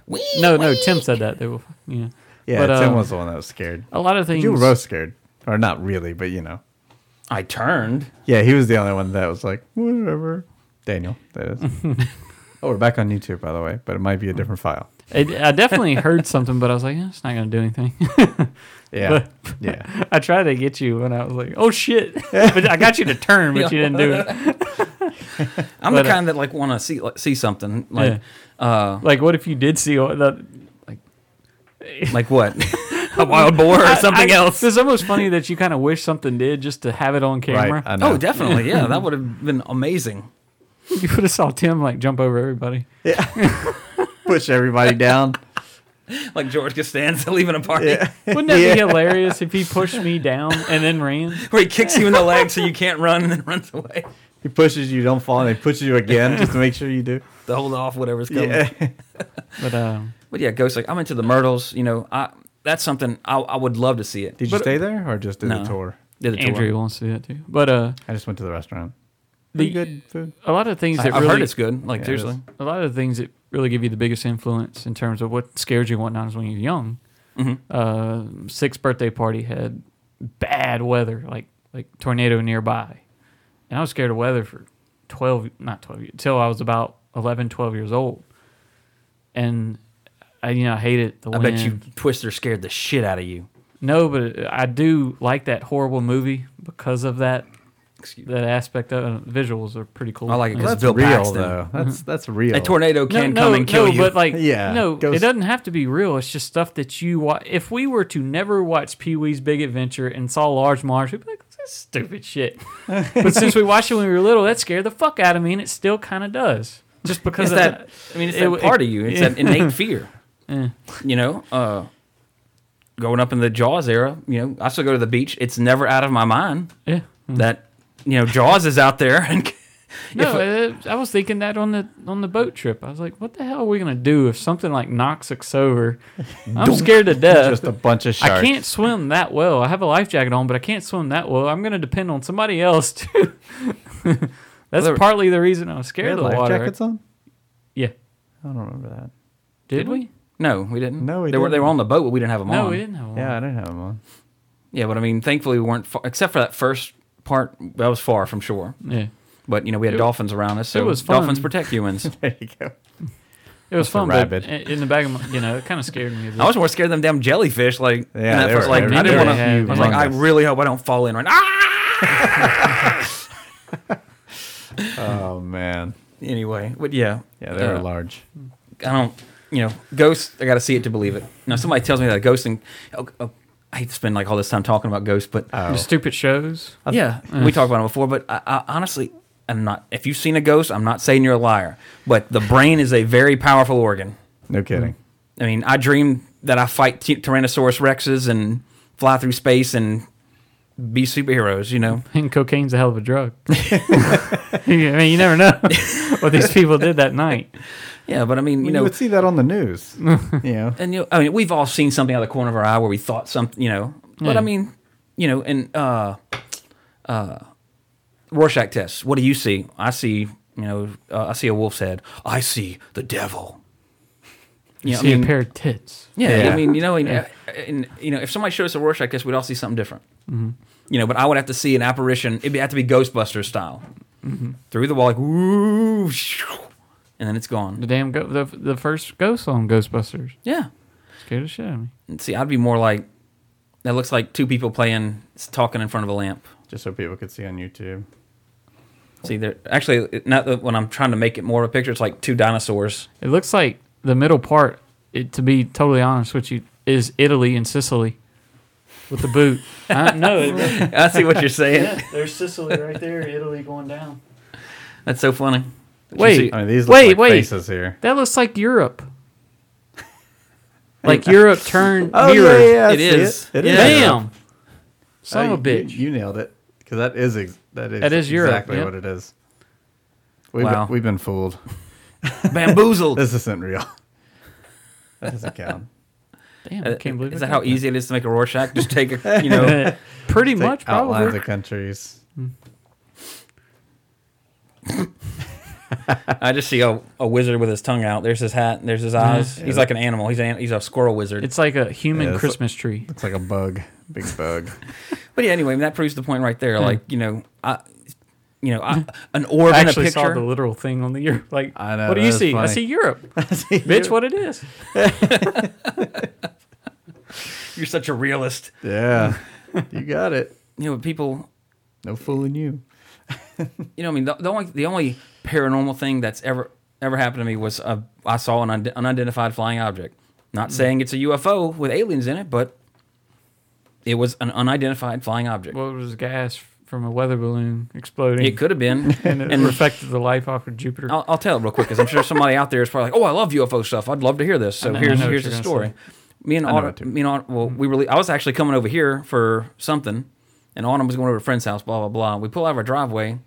Yeah. No, no, Tim said that. They will. Yeah. Yeah, But, Tim uh, was the one that was scared. A lot of things. You were both scared. Or not really, but you know. i turned Yeah, he was the only one that was like, whatever. Daniel, that is. oh, we're back on YouTube, by the way, but it might be a different file. It, I definitely heard something, but I was like, eh, it's not going to do anything. Yeah. yeah. I tried to get you, and I was like, oh shit! but I got you to turn, but you didn't do it. i'm But, the uh, kind that like want to see like, see something like Yeah. uh Like, what if you did see all that? Like what? a wild boar or something I- else? It's almost funny that you kind of wish something did just to have it on camera. Right. I know. Oh, definitely. Yeah, that would have been amazing. You would have saw Tim like jump over everybody. Push everybody down. Like George Costanza leaving a party Wouldn't that be hilarious if he pushed me down and then ran? where he kicks you in the leg so you can't run and then runs away He pushes you, don't fall, and he pushes you again just to make sure you do. to hold off whatever's coming. Yeah. But um, But yeah, Ghost, like I'm into the Myrtles. You know, I that's something I, I would love to see it. Did you But- stay there or just did No. the tour? Did the tour. Andrew wants to do that too. But uh, I just went to the restaurant. the, good food. a lot of things that I, that have really heard it's good. Like Yeah, seriously, a lot of the things that really give you the biggest influence in terms of what scares you and whatnot is when you're young. Mhm. Uh, sixth birthday party had bad weather, like like tornado nearby, and I was scared of weather for twelve, not twelve, years, until I was about 11, 12 years old, and I you know I hated the I wind. bet you Twister scared the shit out of you. No, but I do like that horrible movie because of that that aspect of uh, visuals are pretty cool. I like it because That's Bill real Paxton. though. That's that's real. A tornado can no, come no, and kill no, you. But like, Yeah, no, goes- it doesn't have to be real. It's just stuff that you watch. If we were to never watch Pee Wee's Big Adventure and saw Large Marge, we'd be like, this stupid shit. but since we watched it when we were little, that scared the fuck out of me, and it still kind of does. Just because It's of that. I mean, it's it- that part of you. It's yeah. that innate fear. Yeah. You know, uh, growing up in the Jaws era, you know, I still go to the beach. It's never out of my mind Yeah. that you know Jaws is out there and. No, if- uh, I was thinking that on the on the boat trip. I was like, "What the hell are we gonna do if something like knocks us over?" I'm scared to death. Just a bunch of sharks. I can't swim that well. I have a life jacket on, but I can't swim that well. I'm gonna depend on somebody else too. That's Well, there- partly the reason I was We scared had of the life water. jackets on? Yeah, I don't remember that. did, we? No, we didn't. No, we they were they didn't. were on the boat, but we didn't have them No, on. No, we didn't have one. Yeah, I didn't have them on. Yeah, but I mean, thankfully we weren't far, except for that first part. That was far from shore. Yeah, But you know, we had It- dolphins around us, so it was fun. dolphins protect humans. There you go. it was That's fun, but rabbit. in in the back of my, you know, it kind of scared me. I was more scared of them damn jellyfish. Like, Yeah, that they first, were- like I didn't want to. I huge. was like, I really hope I don't fall in right. Ah! Oh man. Anyway, but yeah, Yeah, they're uh, large. I don't, you know, ghosts. I got to see it to believe it. Now, somebody tells me that a ghost and oh, oh, I hate to spend like all this time talking about ghosts, but Oh. The stupid shows. yeah, we talked about it before. But I, I, honestly, I'm not. If you've seen a ghost, I'm not saying you're a liar. But the brain is a very powerful organ. No kidding. I mean, I dream that I fight t- Tyrannosaurus rexes and fly through space and be superheroes. You know, And cocaine's a hell of a drug. I mean, you never know what these people did that night. Yeah. But I mean, you You, know, would see that on the news. you know. and you know, I mean, we've all seen something out of the corner of our eye where we thought something, you know. But Yeah. I mean, you know, and uh, uh, Rorschach tests. What do you see? I see, you know, uh, I see a wolf's head. I see the devil. You know, I see mean- a pair of tits. Yeah, Yeah. I mean, you know, and, and, you know, if somebody showed us a Rorschach test, we'd all see something different. You know, but I would have to see an apparition. It'd have to be Ghostbusters style, through the wall, like woo, shoo, and then it's gone. The damn go- the the first ghost song, Ghostbusters, Yeah. scared the shit out of me. And see, I'd be more like that. Looks like two people playing, talking in front of a lamp. Just so people could see on YouTube. See, there actually it- not that when I'm trying to make it more of a picture. It's like two dinosaurs. It looks like the middle part. It, to be totally honest with you, is Italy and Sicily with the boot. I, no, it, I see what you're saying. there's Sicily right there, Italy going down. That's so funny. Did Wait, see- I mean, these look wait, like wait. faces here. That looks like Europe. Like Europe turned Oh mirror. yeah, yeah, I It see is. It, it Yeah. is. Damn. Son Oh, of a bitch. You, nailed it. Because that is ex- that is That is Europe, exactly yep. what it is. We've Wow. been, we've been fooled. bamboozled. This isn't real. That doesn't count. Damn, I can't believe Uh, Is it. that how easy it is to make a Rorschach? Just take a, you know, Pretty much, outlines probably. of countries. I just see a, a wizard with his tongue out. There's his hat. There's his eyes. He's like an animal. He's an, he's a squirrel wizard. It's like a human Yeah, it's Christmas tree. Looks like a bug, big bug. but yeah, anyway, that proves the point right there. Like you know, I, you know, I, an orb I in a actually saw picture. the literal thing on the Europe. Like, I know, what do that you is see? I funny. see Europe. Bitch, what it is? You're such a realist. Yeah, you got it. You know, people. No fooling you. You know, I mean, the, the only the only paranormal thing that's ever ever happened to me was uh, I saw an und- unidentified flying object. Not saying it's a UFO with aliens in it, but it was an unidentified flying object. What was gas from a weather balloon exploding? it could have been. and it reflected the life off of Jupiter. I'll, I'll tell it real quick because I'm sure somebody out there is probably like, "Oh, I love UFO stuff. I'd love to hear this." So know- here's here's the story. say. Me and I know Autumn, it too. me and Autumn, well, we really. I was actually coming over here for something, and Autumn was going over to a friend's house. Blah blah blah. We pull out of our driveway,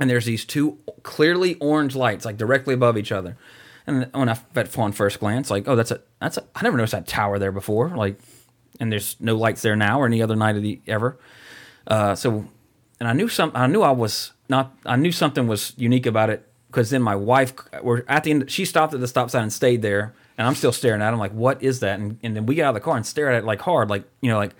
and there's these two clearly orange lights like directly above each other. And when I at on first glance, like, oh, that's a that's a. I never noticed that tower there before. Like, and there's no lights there now or any other night of the ever. Uh, so, and I knew some. I knew I was not. I knew something was unique about it because then my wife, we're at the end. She stopped at the stop sign and stayed there, and I'm still staring at. it. I'm like, what is that? And, and then we get out of the car and stare at it like hard, like you know, like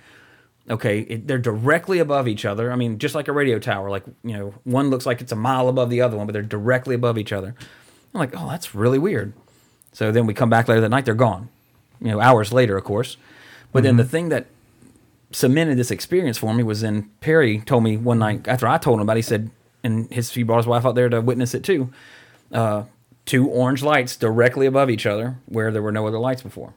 okay, it, they're directly above each other. I mean, just like a radio tower. Like you know, one looks like it's a mile above the other one, but they're directly above each other. I'm like, oh, that's really weird. So then we come back later that night, they're gone. You know, hours later, of course. But then the thing that cemented this experience for me was then Perry told me one night after I told him about it, he said, and his he brought his wife out there to witness it too. Uh, two orange lights directly above each other where there were no other lights before.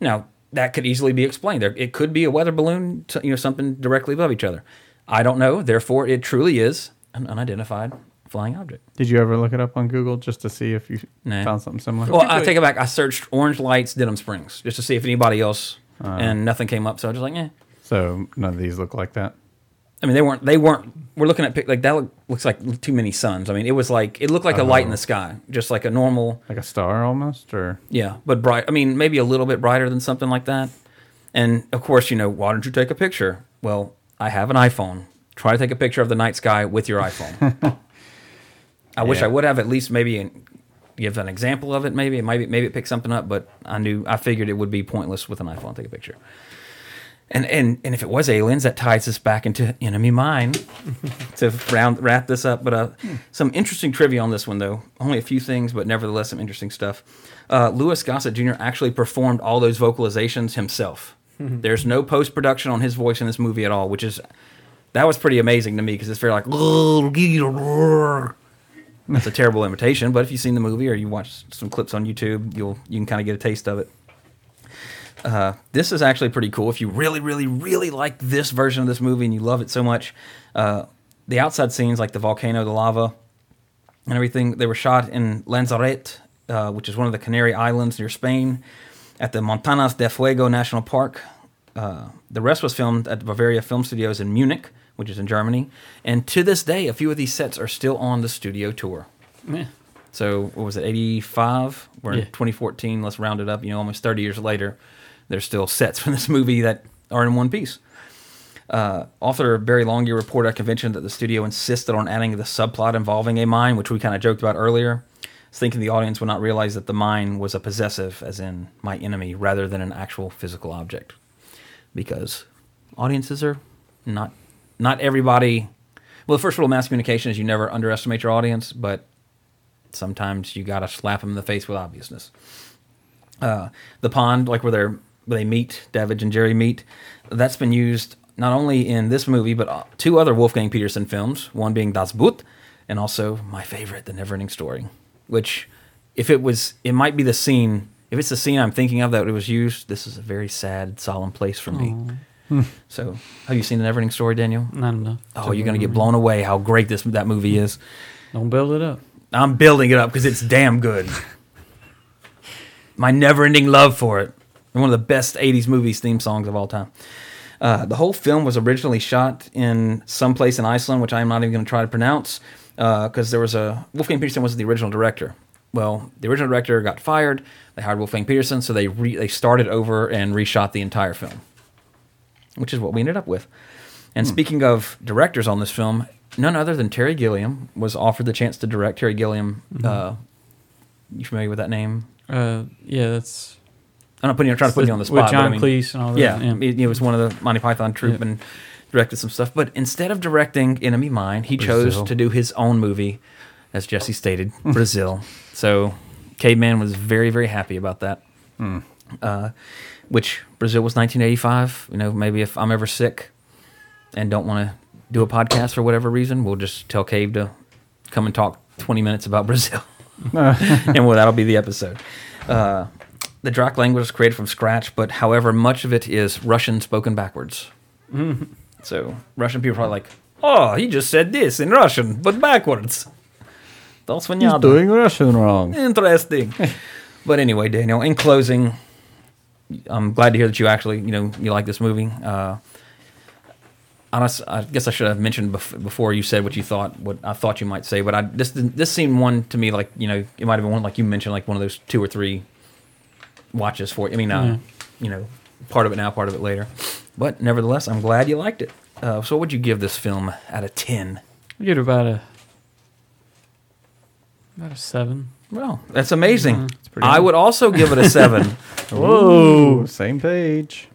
Now that could easily be explained. There, it could be a weather balloon, you know, something directly above each other. I don't know. Therefore, it truly is an unidentified flying object. Did you ever look it up on Google just to see if you Nah. found something similar? Well, I take it back. I searched orange lights, Denham Springs, just to see if anybody else, and nothing came up. So I was just like, eh. so none of these look like that. I mean, they weren't. They weren't. We're looking at pic- like that. Look, looks like too many suns. I mean, it was like it looked like a light in the oh. sky, just like a normal. Like a star almost, or Yeah, but bright. I mean, maybe a little bit brighter than something like that. And of course, you know, why don't you take a picture? Well, I have an iPhone. Try to take a picture of the night sky with your iPhone. I wish Yeah. I would have at least maybe an, give an example of it. Maybe maybe maybe it picked something up, but I knew I figured it would be pointless with an iPhone to take a picture. And and and if it was aliens, that ties us back into enemy mine to round wrap this up. But uh, some interesting trivia on this one, though. Only a few things, but nevertheless some interesting stuff. Uh, Louis Gossett Jr. actually performed all those vocalizations himself. There's no post production on his voice in this movie at all, which is that was pretty amazing to me because it's very like. That's a terrible imitation, but if you've seen the movie or you watch some clips on YouTube, you'll you can kind of get a taste of it. Uh, this is actually pretty cool. If you really, really, really like this version of this movie and you love it so much, uh, the outside scenes like the volcano, the lava, and everything, they were shot in Lanzarote, uh, which is one of the Canary Islands near Spain, at the Montanas de Fuego National Park. Uh, the rest was filmed at Bavaria Film Studios in Munich, which is in Germany. And to this day, a few of these sets are still on the studio tour. Yeah. So what was it, 85? We're in 2014. Let's round it up. You know, almost 30 years later, there's still sets from this movie that are in one piece. Uh, author Barry Longyear reported at convention that the studio insisted on adding the subplot involving a mine, which we kind of joked about earlier, thinking the audience would not realize that the mine was a possessive, as in my enemy, rather than an actual physical object. Because audiences are not not everybody. Well, the first rule of mass communication is you never underestimate your audience, but sometimes you gotta slap them in the face with obviousness. Uh, the pond, like where they're they meet, Davidge and Jerry meet, that's been used not only in this movie but uh, two other Wolfgang Petersen films. One being Das Boot, and also my favorite, The Neverending Story. Which, if it was, it might be the scene. If it's the scene I'm thinking of that it was used, this is a very sad, solemn place for me. So, have you seen The Neverending Story, Daniel? Not enough. Oh, you're gonna get blown away how great this that movie is. Don't build it up. I'm building it up because it's damn good. My never-ending love for it. One of the best '80s movies theme songs of all time. Uh, the whole film was originally shot in some place in Iceland, which I'm not even going to try to pronounce, because there was a Wolfgang Petersen was the original director. Well, the original director got fired. They hired Wolfgang Petersen, so they re- they started over and reshot the entire film, which is what we ended up with. And speaking of directors on this film, none other than Terry Gilliam was offered the chance to direct. Terry Gilliam, uh, you familiar with that name? Uh, yeah, that's I'm not putting you, trying to put you on the spot. but John I mean- Cleese and all that. Yeah, yeah. He, he was one of the Monty Python troupe Yeah. and directed some stuff. But instead of directing Enemy Mine, he chose to do his own movie, as Jesse stated, Brazil. So Caveman was very, very happy about that. Uh, which Brazil was 1985. You know, maybe if I'm ever sick and don't want to do a podcast for whatever reason, we'll just tell Cave to come and talk 20 minutes about Brazil and well, that'll be the episode. Uh, the Drac language was created from scratch, but however, much of it is Russian spoken backwards. So Russian people are like, "Oh, he just said this in Russian, but backwards." That's He's doing Russian wrong. Interesting. but anyway, Daniel, in closing, I'm glad to hear that you actually, you know, you like this movie. Uh, honest, I guess I should have mentioned bef- before you said what you thought, what I thought you might say. But I this this seemed one to me like you know it might have been one like you mentioned like one of those two or three watches for you. I mean, uh, you know, part of it now, part of it later. But nevertheless, I'm glad you liked it. Uh, so, what would you give this film out of ten? I get about a about a seven. Well, that's amazing. pretty I would also give it a seven. Whoa, same page.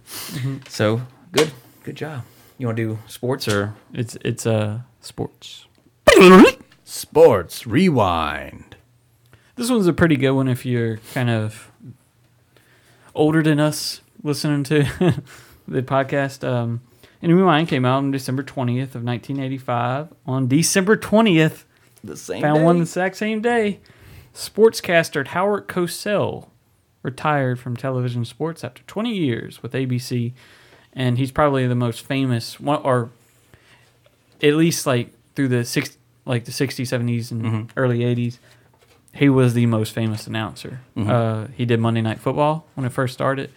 So good, good job. You want to do sports or It's it's uh sports. Sports rewind. This one's a pretty good one if you're kind of older than us listening to the podcast. Um, Enemy Mine came out on December 20th of 1985. On December 20th, the same? found one the exact same day. Sportscaster Howard Cosell retired from television sports after 20 years with ABC, and he's probably the most famous one, or at least like through the six, like the 60s, 70s, and Mm-hmm. early 80s, he was the most famous announcer. Mm-hmm. Uh, he did Monday Night Football when it first started.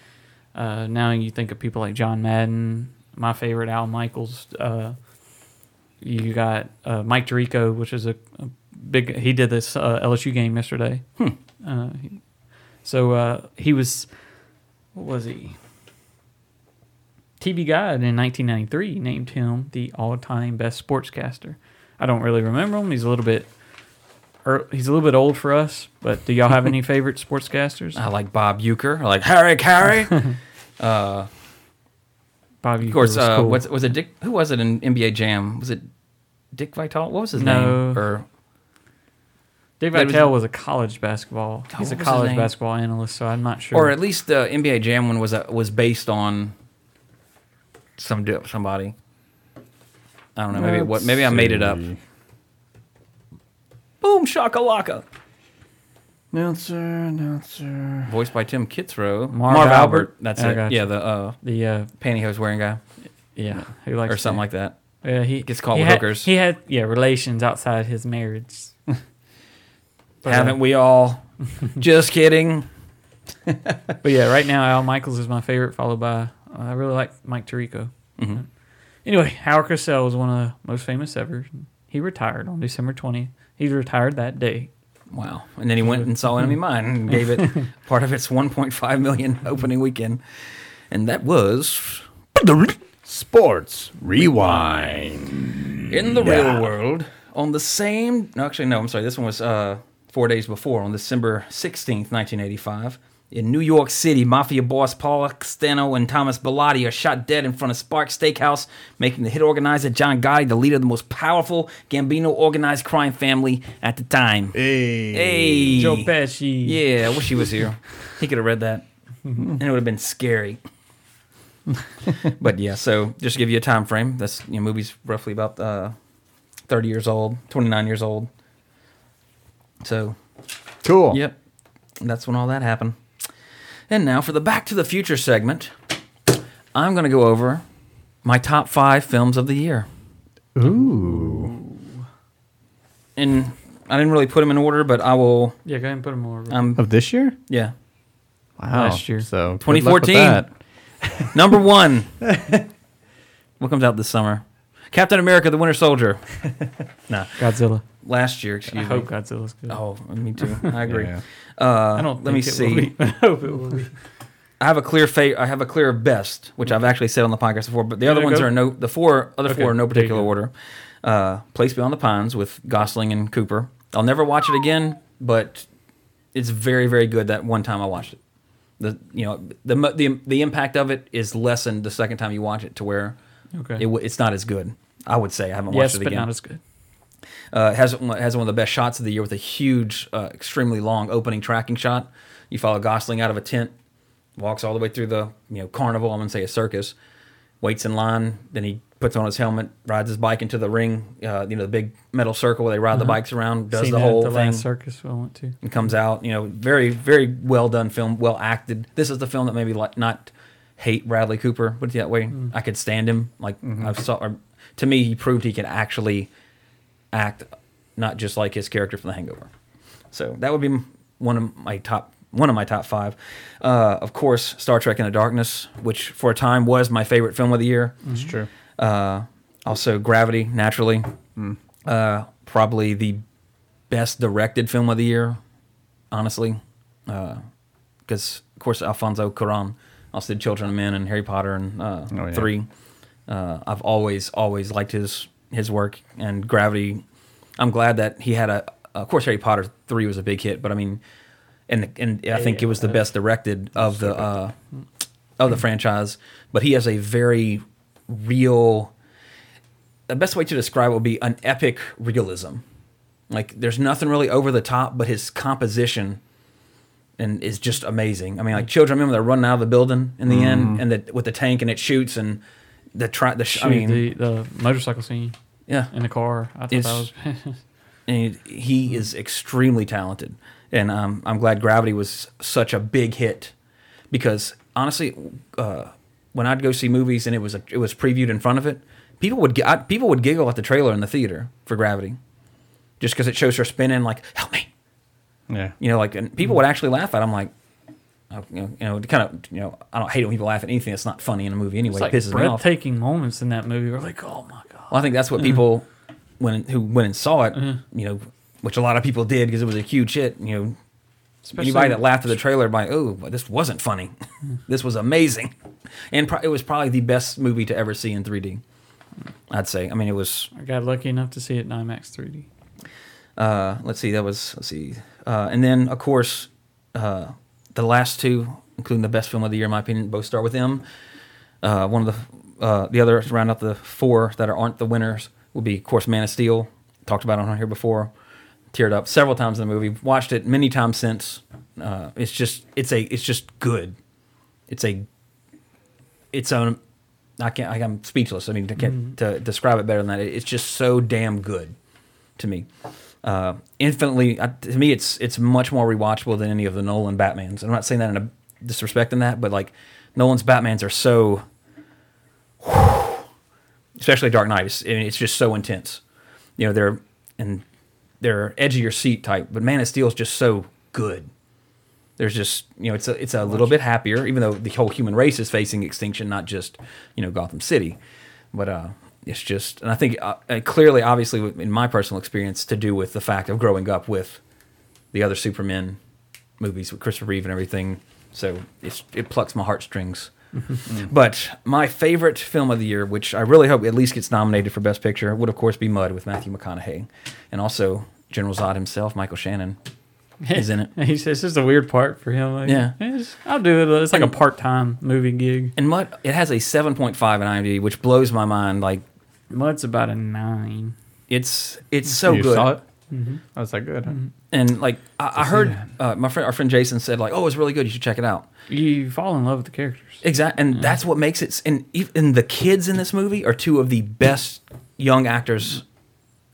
Uh, now you think of people like John Madden, my favorite, Al Michaels. Uh, you got uh, Mike Tirico, which is a, a big. He did this uh, LSU game yesterday. Uh, he- so uh, he was. What was he? TV Guide in 1993 named him the all-time best sportscaster. I don't really remember him. He's a little bit. Er, He's a little bit old for us, but do y'all have any favorite sportscasters? I like Bob Uecker. I like Harry Caray. Bob, Of course, uh, what's, was it Dick? Who was it in NBA Jam? Was it Dick Vitale? What was his No. name? Or Dave there was- Vitale was a college basketball. He's a was college basketball analyst, so I'm not sure. or at least the NBA Jam one was uh, was based on some somebody. I don't know. Maybe what? Maybe I made it up. Boom shakalaka. Announcer, announcer. Voiced by Tim Kitzrow. Marv Albert. That's I it. gotcha. Yeah, the uh, the uh, pantyhose wearing guy yeah, who likes or something like that. Yeah, he Gets caught he with had, hookers. He had yeah relations outside his marriage. But, uh, Haven't we all? Just kidding. But yeah, right now Al Michaels is my favorite, followed by uh, I really like Mike Tirico. Mm-hmm. Anyway, Howard Cosell was one of the most famous ever. He retired on December 20th. He retired that day. Wow. And then he went and saw Enemy Mine and gave it part of its 1.5 million opening weekend. And that was Sports Rewind. in the real world on the same. No, actually, no, I'm sorry. This one was uh, four days before on December 16th, 1985. In New York City, mafia boss Paul Steno and Thomas Bilotti are shot dead in front of Spark Steakhouse, making the hit organizer John Gotti the leader of the most powerful Gambino organized crime family at the time. Hey. Hey, Joe Pesci. Yeah, I wish he was here. He could have read that, and it would have been scary. but yeah, so just to give you a time frame, this you know, movie's roughly about uh, thirty years old, twenty nine years old. So Cool. yep, that's when all that happened. And now for the Back to the Future segment, I'm going to go over my top five films of the year. Ooh. And I didn't really put them in order, but I will. Yeah, go ahead and put him over. Um, Of this year? yeah, Wow. Last year. So good luck with 2014. that. Number one. what comes out this summer? Captain America: The Winter Soldier. nah, Godzilla. Last year. I Excuse me. I hope Godzilla's good. Oh, me too. I agree. Yeah. Uh, I don't. Let me think it will see. be, I hope it will be. I have a clear fa- I have a clear best, which I've actually said on the podcast before. But the other ones go. are no. The four other Okay, four are no particular order. Uh, Place Beyond the Pines with Gosling and Cooper. I'll never watch it again, but it's very very good. That one time I watched it. The you know the the the impact of it is lessened the second time you watch it to where Okay. it, it's not as good. I would say I haven't yes, watched it but again. not as good. Uh, has one- has one of the best shots of the year with a huge, uh, extremely long opening tracking shot. You follow Gosling out of a tent, walks all the way through the you know carnival. I'm gonna say a circus. Waits in line, then he puts on his helmet, rides his bike into the ring. Uh, you know the big metal circle where they ride the bikes around. Does Uh-huh. Seen the whole the thing circus I went to. and comes out. You know, very very well done film, well acted. This is the film that made me like not hate Bradley Cooper, but that way Mm. I could stand him. Like Mm-hmm. I saw, or, to me, he proved he could actually act, not just like his character from The Hangover. So that would be one of my top one of my top five. Uh, of course, Star Trek in the Darkness, which for a time was my favorite film of the year. It's true. Uh, also, Gravity, naturally. Uh, probably the best directed film of the year, honestly. Because, of course, Alfonso Cuarón also did Children of Men and Harry Potter and uh, Oh, yeah. Three. Uh, I've always, always liked his his work and Gravity. I'm glad that he had a. Of course, Harry Potter Three was a big hit, but I mean, and and I think it was the best directed of the uh, of the franchise. But he has a very real. The best way to describe it would be an epic realism. Like there's nothing really over the top, but his composition and is just amazing. I mean, like children, remember they're running out of the building in the end, and the, with the tank and it shoots and the try the. Sh- I mean, the the motorcycle scene yeah, in the car. I thought It's- that was. and he is extremely talented. And um, I'm glad Gravity was such a big hit because honestly, uh, when I'd go see movies and it was a, it was previewed in front of it, people would I, people would giggle at the trailer in the theater for Gravity, just because it shows her spinning like help me, Yeah. you know, like and people would actually laugh at. it. I'm like, oh, you know, you know, kind of, you know, I don't hate when people laugh at anything that's not funny in a movie anyway. It's like it pisses me off. breathtaking moments in that movie. We're like, oh my god. Well, I think that's what people when who went and saw it, you know, which a lot of people did because it was a huge hit. You know, anybody that laughed at the trailer, by oh, this wasn't funny. this was amazing, and pro- it was probably the best movie to ever see in 3D. I'd say. I mean, it was. I got lucky enough to see it in IMAX 3D. Uh, let's see, that was let's see, uh, and then of course, uh, the last two, including the best film of the year, in my opinion, both start with M. Uh, one of the uh, the other round out the four that are, aren't the winners will be, of course, Man of Steel. Talked about it on here before. Teared up several times in the movie. Watched it many times since. Uh, it's just it's a it's just good. It's a it's a I can't I, I'm speechless. I mean to, can't, to describe it better than that. It's just so damn good to me. Uh, infinitely uh, to me, it's it's much more rewatchable than any of the Nolan Batmans. I'm not saying that in a disrespecting that, but like Nolan's Batmans are so, especially Dark Knight. It's, it's just so intense. You know, they're and they're edge of your seat type, but Man of Steel is just so good. There's just you know it's a it's a little bit happier, even though the whole human race is facing extinction, not just you know Gotham City, but uh, it's just and I think uh, uh, clearly, obviously, in my personal experience, to do with the fact of growing up with the other Superman movies with Christopher Reeve and everything. So it plucks my heartstrings. but my favorite film of the year, which I really hope at least gets nominated for Best Picture, would of course be Mud with Matthew McConaughey, and also General Zod himself, Michael Shannon, is in it. He says this is a weird part for him. Like, Yeah. "Yes, I'll do it. It's like a part time movie gig. And Mud, it has a 7.5 in IMDb, which blows my mind. Like Mud's about a nine. it's it's so you good. saw it? Mm-hmm. Oh, is that good? Mm-hmm. And like I, I heard, uh, my friend, our friend Jason said, like, "Oh, it's really good. You should check it out." You fall in love with the characters. Exactly, and that's what makes it. And even the kids in this movie are two of the best young actors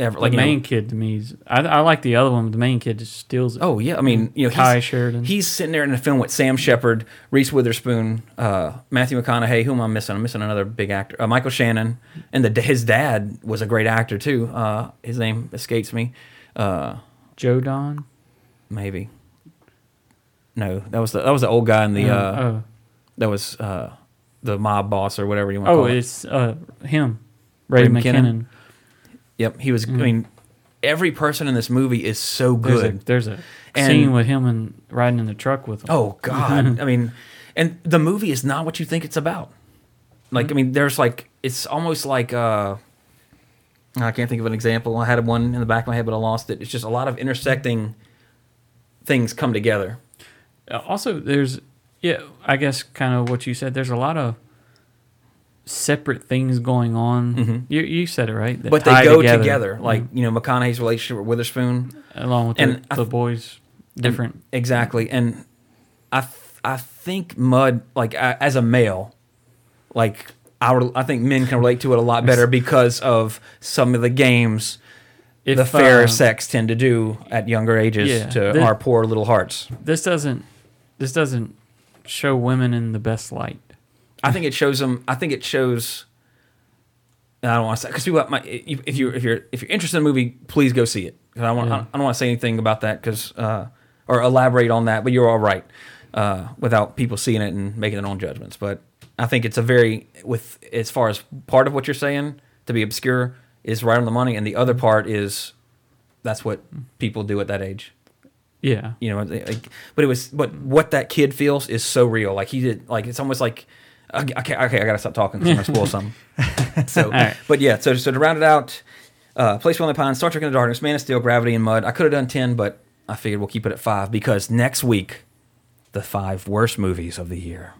ever. Like the you know- main kid to me is I, I like the other one, but the main kid just steals it. Oh yeah, I mean, you know, Tye he's, Sheridan. He's sitting there in a film with Sam Shepard, Reese Witherspoon, uh, Matthew McConaughey. Who am I missing? I'm missing another big actor, uh, Michael Shannon, and the his dad was a great actor too. Uh, his name escapes me. Uh, Joe Don. maybe. No, that was the that was the old guy in the. Uh, oh, that was uh, the mob boss or whatever you want to oh call it. it's uh, him, Ray, Ray McKinnon. McKinnon. Yep, he was. I mean, every person in this movie is so There's a, good. there's a And- scene with him and riding in the truck with him. Oh God! I mean, and the movie is not what you think it's about. Like, I mean, there's like it's almost like uh, I can't think of an example. I had one in the back of my head, but I lost it. It's just a lot of intersecting things come together. Uh, Also, there's yeah, I guess kind of what you said. There's a lot of separate things going on. You you said it right, Mm-hmm. but they go together. Like Mm. you know, McConaughey's relationship with Witherspoon. along with and the, I the boys, different. Exactly, and I th- I think Mud like a- as a male, like I I think men can relate to it a lot better because of some of the games If, the fair uh, sex tend to do at younger ages Yeah, to the- our poor little hearts. this doesn't this doesn't show women in the best light. I think it shows them. I think it shows. I don't want to say because people. My, if you if you're if you're interested in the movie, please go see it. 'Cause I don't want. Yeah. I don't want to say anything about that because uh, or elaborate on that. But you're all right uh, without people seeing it and making their own judgments. But I think it's a very with as far as part of what you're saying to be obscure is right on the money, and the other part is that's what people do at that age. Yeah, you know like, but it was but what that kid feels is so real. Like he did like it's almost like okay okay, i gotta stop talking because i'm gonna spoil something. So right. but yeah so so to round it out uh place beyond the pines star trek in the darkness man of steel gravity and mud. I could have done 10 but i figured we'll keep it at five because next week the five worst movies of the year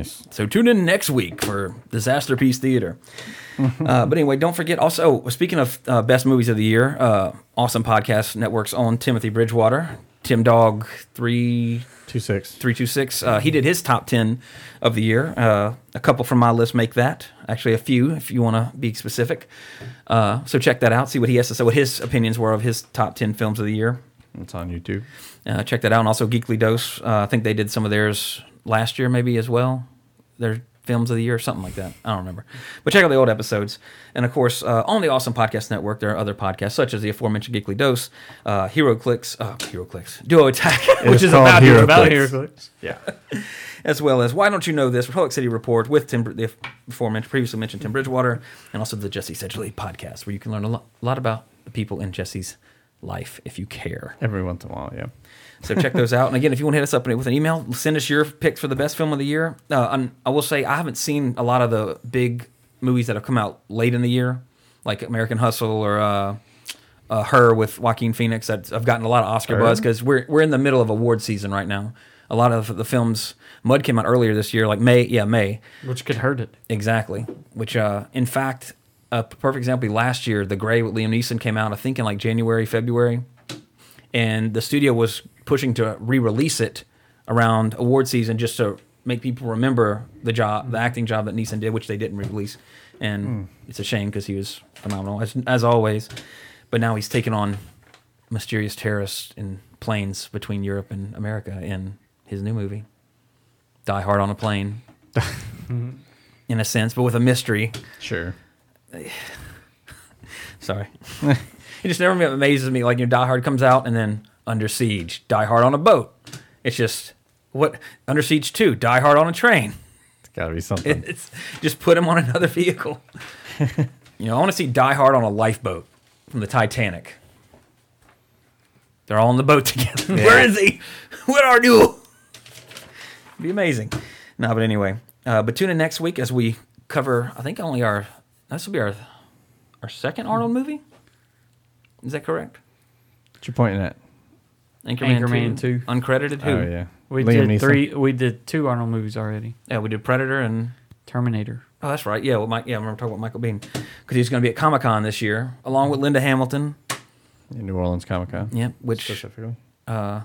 Nice. so tune in next week for Disaster Piece Theater. uh, but anyway, don't forget. Also, speaking of uh, best movies of the year, uh, awesome podcast networks on Timothy Bridgewater, Tim Dog three Two six. three two six. Uh, he did his top ten of the year. Uh, a couple from my list make that. Actually, a few if you want to be specific. Uh, so check that out. See what he has to say. What his opinions were of his top ten films of the year. It's on YouTube. Uh, check that out. And also Geekly Dose. Uh, I think they did some of theirs last year, maybe as well. Their films of the year, or something like that. I don't remember. But check out the old episodes. And of course, uh, on the Awesome Podcast Network, there are other podcasts such as the aforementioned Geekly Dose, uh, Hero Clicks, uh, Hero Clicks, Duo Attack, which is about Hero Hero Clicks. Clicks, Clicks. Yeah. as well as Why Don't You Know This, Republic City Report with Tim, the aforementioned, previously mentioned Tim Bridgewater, and also the Jesse Sedgley podcast, where you can learn a lot, a lot about the people in Jesse's life if you care. Every once in a while, yeah. So check those out. And again, if you want to hit us up with an email, send us your picks for the best film of the year. Uh, and I will say I haven't seen a lot of the big movies that have come out late in the year, like American Hustle or uh, uh, Her with Joaquin Phoenix. That have gotten a lot of Oscar Her? buzz because we're we're in the middle of award season right now. A lot of the films, Mud came out earlier this year, like May, yeah, May. Which could hurt it. Exactly. Which, uh, in fact, a perfect example. Last year, The Grey with Liam Neeson came out. I think in like January, February, and the studio was pushing to re-release it around award season just to make people remember the job, the mm. acting job that Neeson did, which they didn't re-release. And mm. it's a shame because he was phenomenal as, as always. But now he's taken on mysterious terrorists in planes between Europe and America in his new movie, Die Hard on a Plane. in a sense, but with a mystery. Sure. Sorry. it just never amazes me. Like, you know, Die Hard comes out and then Under Siege, Die Hard on a boat. It's just, what? Under Siege 2, Die Hard on a train. It's got to be something. It's just put him on another vehicle. you know, I want to see Die Hard on a lifeboat from the Titanic. They're all on the boat together. Where is he? Where are you? Be amazing. No, but anyway, uh, but tune in next week as we cover. I think only our this will be our our second Arnold movie. Is that correct? What you pointing at? Anchorman, Anchorman 2, 2. uncredited. Who? Oh, yeah. We Liam did Neeson. three. We did two Arnold movies already. Yeah, we did Predator and Terminator. Oh, that's right. Yeah, well, Mike, yeah, I remember talking about Michael Biehn because he's going to be at Comic Con this year along with Linda Hamilton. In New Orleans Comic Con. Yeah, which Specifically. uh,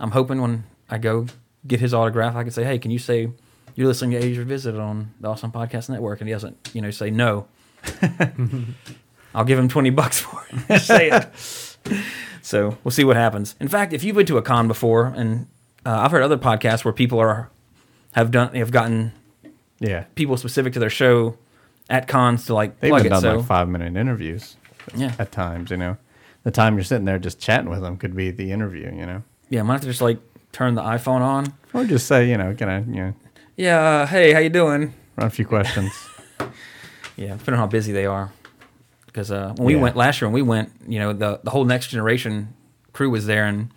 I'm hoping when I go get his autograph, I can say, "Hey, can you say you're listening to Age Revisited on the Awesome Podcast Network?" And he doesn't, you know, say no. I'll give him twenty bucks for it. Say it. so we'll see what happens. In fact, if you've been to a con before, and uh, I've heard other podcasts where people are have done have gotten Yeah. people specific to their show at cons to like They've plug it. done So like five minute interviews yeah, at times, you know. The time you're sitting there just chatting with them could be the interview, you know. yeah, I might have to just like turn the iPhone on. Or just say, you know, can I, you know, Yeah, uh, hey, how you doing? run a few questions. Yeah, depending on how busy they are. Because uh, when we Yeah. went last year, when we went, you know, the the whole next generation crew was there, and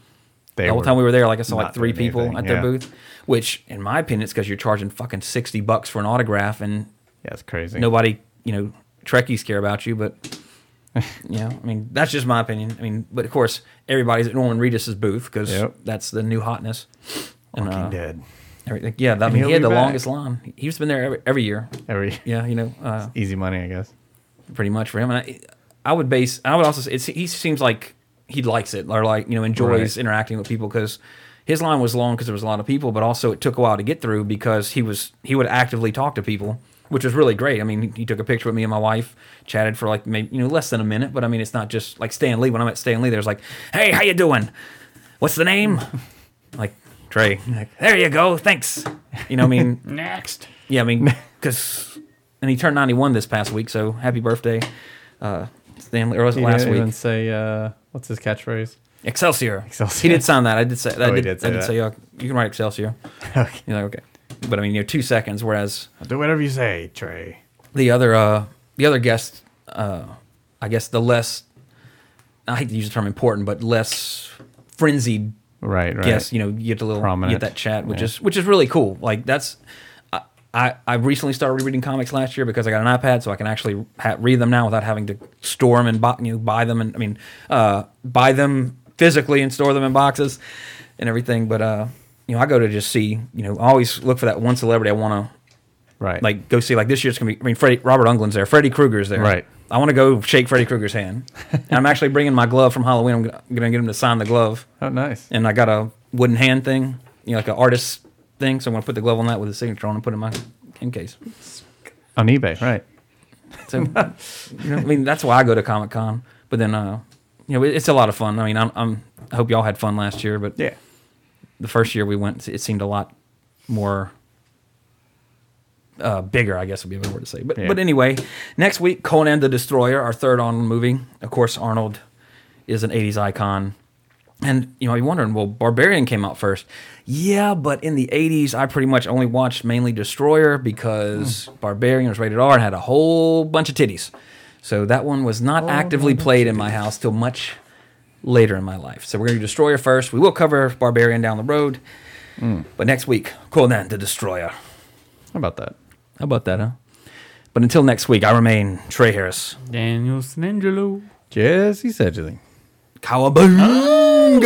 They the whole time we were there, like I saw like three people anything, at their booth. Which, in my opinion, it's because you're charging fucking sixty bucks for an autograph, and Yeah, it's crazy. nobody, you know, Trekkies care about you. But you know, I mean, that's just my opinion. I mean, but of course, everybody's at Norman Reedus's booth because Yep. that's the new hotness. And, Walking uh, Dead. everything. Yeah, I mean, he'll had the back. longest line. He's been there every, every year. Every Yeah, you know, uh, easy money, I guess. Pretty much for him. And I, I would base. I would also. Say it's, he seems like he likes it or like you know enjoys Right. interacting with people because his line was long because there was a lot of people, but also it took a while to get through because he was he would actively talk to people, which was really great. I mean, he, took a picture with me and my wife, chatted for like maybe you know less than a minute, but I mean it's not just like Stan Lee. When I'm at Stan Lee, there's like, hey, how you doing? What's the name? like Trey. Like, there you go. Thanks. You know, what I mean, Next. yeah, I mean, because and he turned 91 this past week, so happy birthday, uh, Stan Lee. Or was it He last didn't week? even say, uh, what's his catchphrase? Excelsior. Excelsior. He did sign that. I did say. I Oh, did, did say I did that. say. You can write Excelsior. okay. You're like okay, but I mean, you know, two seconds. Whereas I'll do whatever you say, Trey. the other, uh, the other guest, uh, I guess the less. I hate to use the term important, but less frenzied Right, right. guest. You know, you get a little, you Prominent. get that chat, which Yeah. is which is really cool. Like that's. I- I, recently started rereading comics last year because I got an iPad, so I can actually ha- read them now without having to store them and buy, you know, buy them and I mean, uh, buy them physically and store them in boxes and everything. But uh, you know, I go to just see. You know, I always look for that one celebrity I want to Right. like go see. Like this year, it's gonna be. I mean, Freddie, Robert Englund's there. Freddie Krueger's there. Right. I want to go shake Freddie Krueger's hand, and I'm actually bringing my glove from Halloween. I'm gonna, I'm gonna get him to sign the glove oh, nice. and I got a wooden hand thing, you know, like an artist thing. So I'm gonna put the glove on that with his signature on and put it in my in case. On eBay, right. So, you know, I mean, that's why I go to Comic Con. But then, uh, you know, it, it's a lot of fun. I mean, I'm, I'm I hope y'all had fun last year, but Yeah. the first year we went, it seemed a lot more uh, bigger, I guess would be a better word to say. But Yeah. but anyway, next week Conan the Destroyer, our third on movie. Of course, Arnold is an '80s icon, and you know you're wondering, well, Barbarian came out first. Yeah, but in the '80s, I pretty much only watched mainly Destroyer because hmm. Barbarian was rated R and had a whole bunch of titties. So that one was not oh, actively played in my house till much later in my life. So we're gonna do Destroyer first. We will cover Barbarian down the road, hmm. but next week, Conan the Destroyer. How about that? How about that, huh? But until next week, I remain Trey Harris. Daniel Sanangelo. Jesse Sedgley. Cowabunga!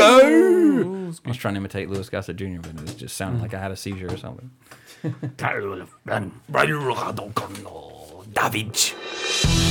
I was trying to imitate Louis Gossett Jr., but it just sounded like I had a seizure or something. David.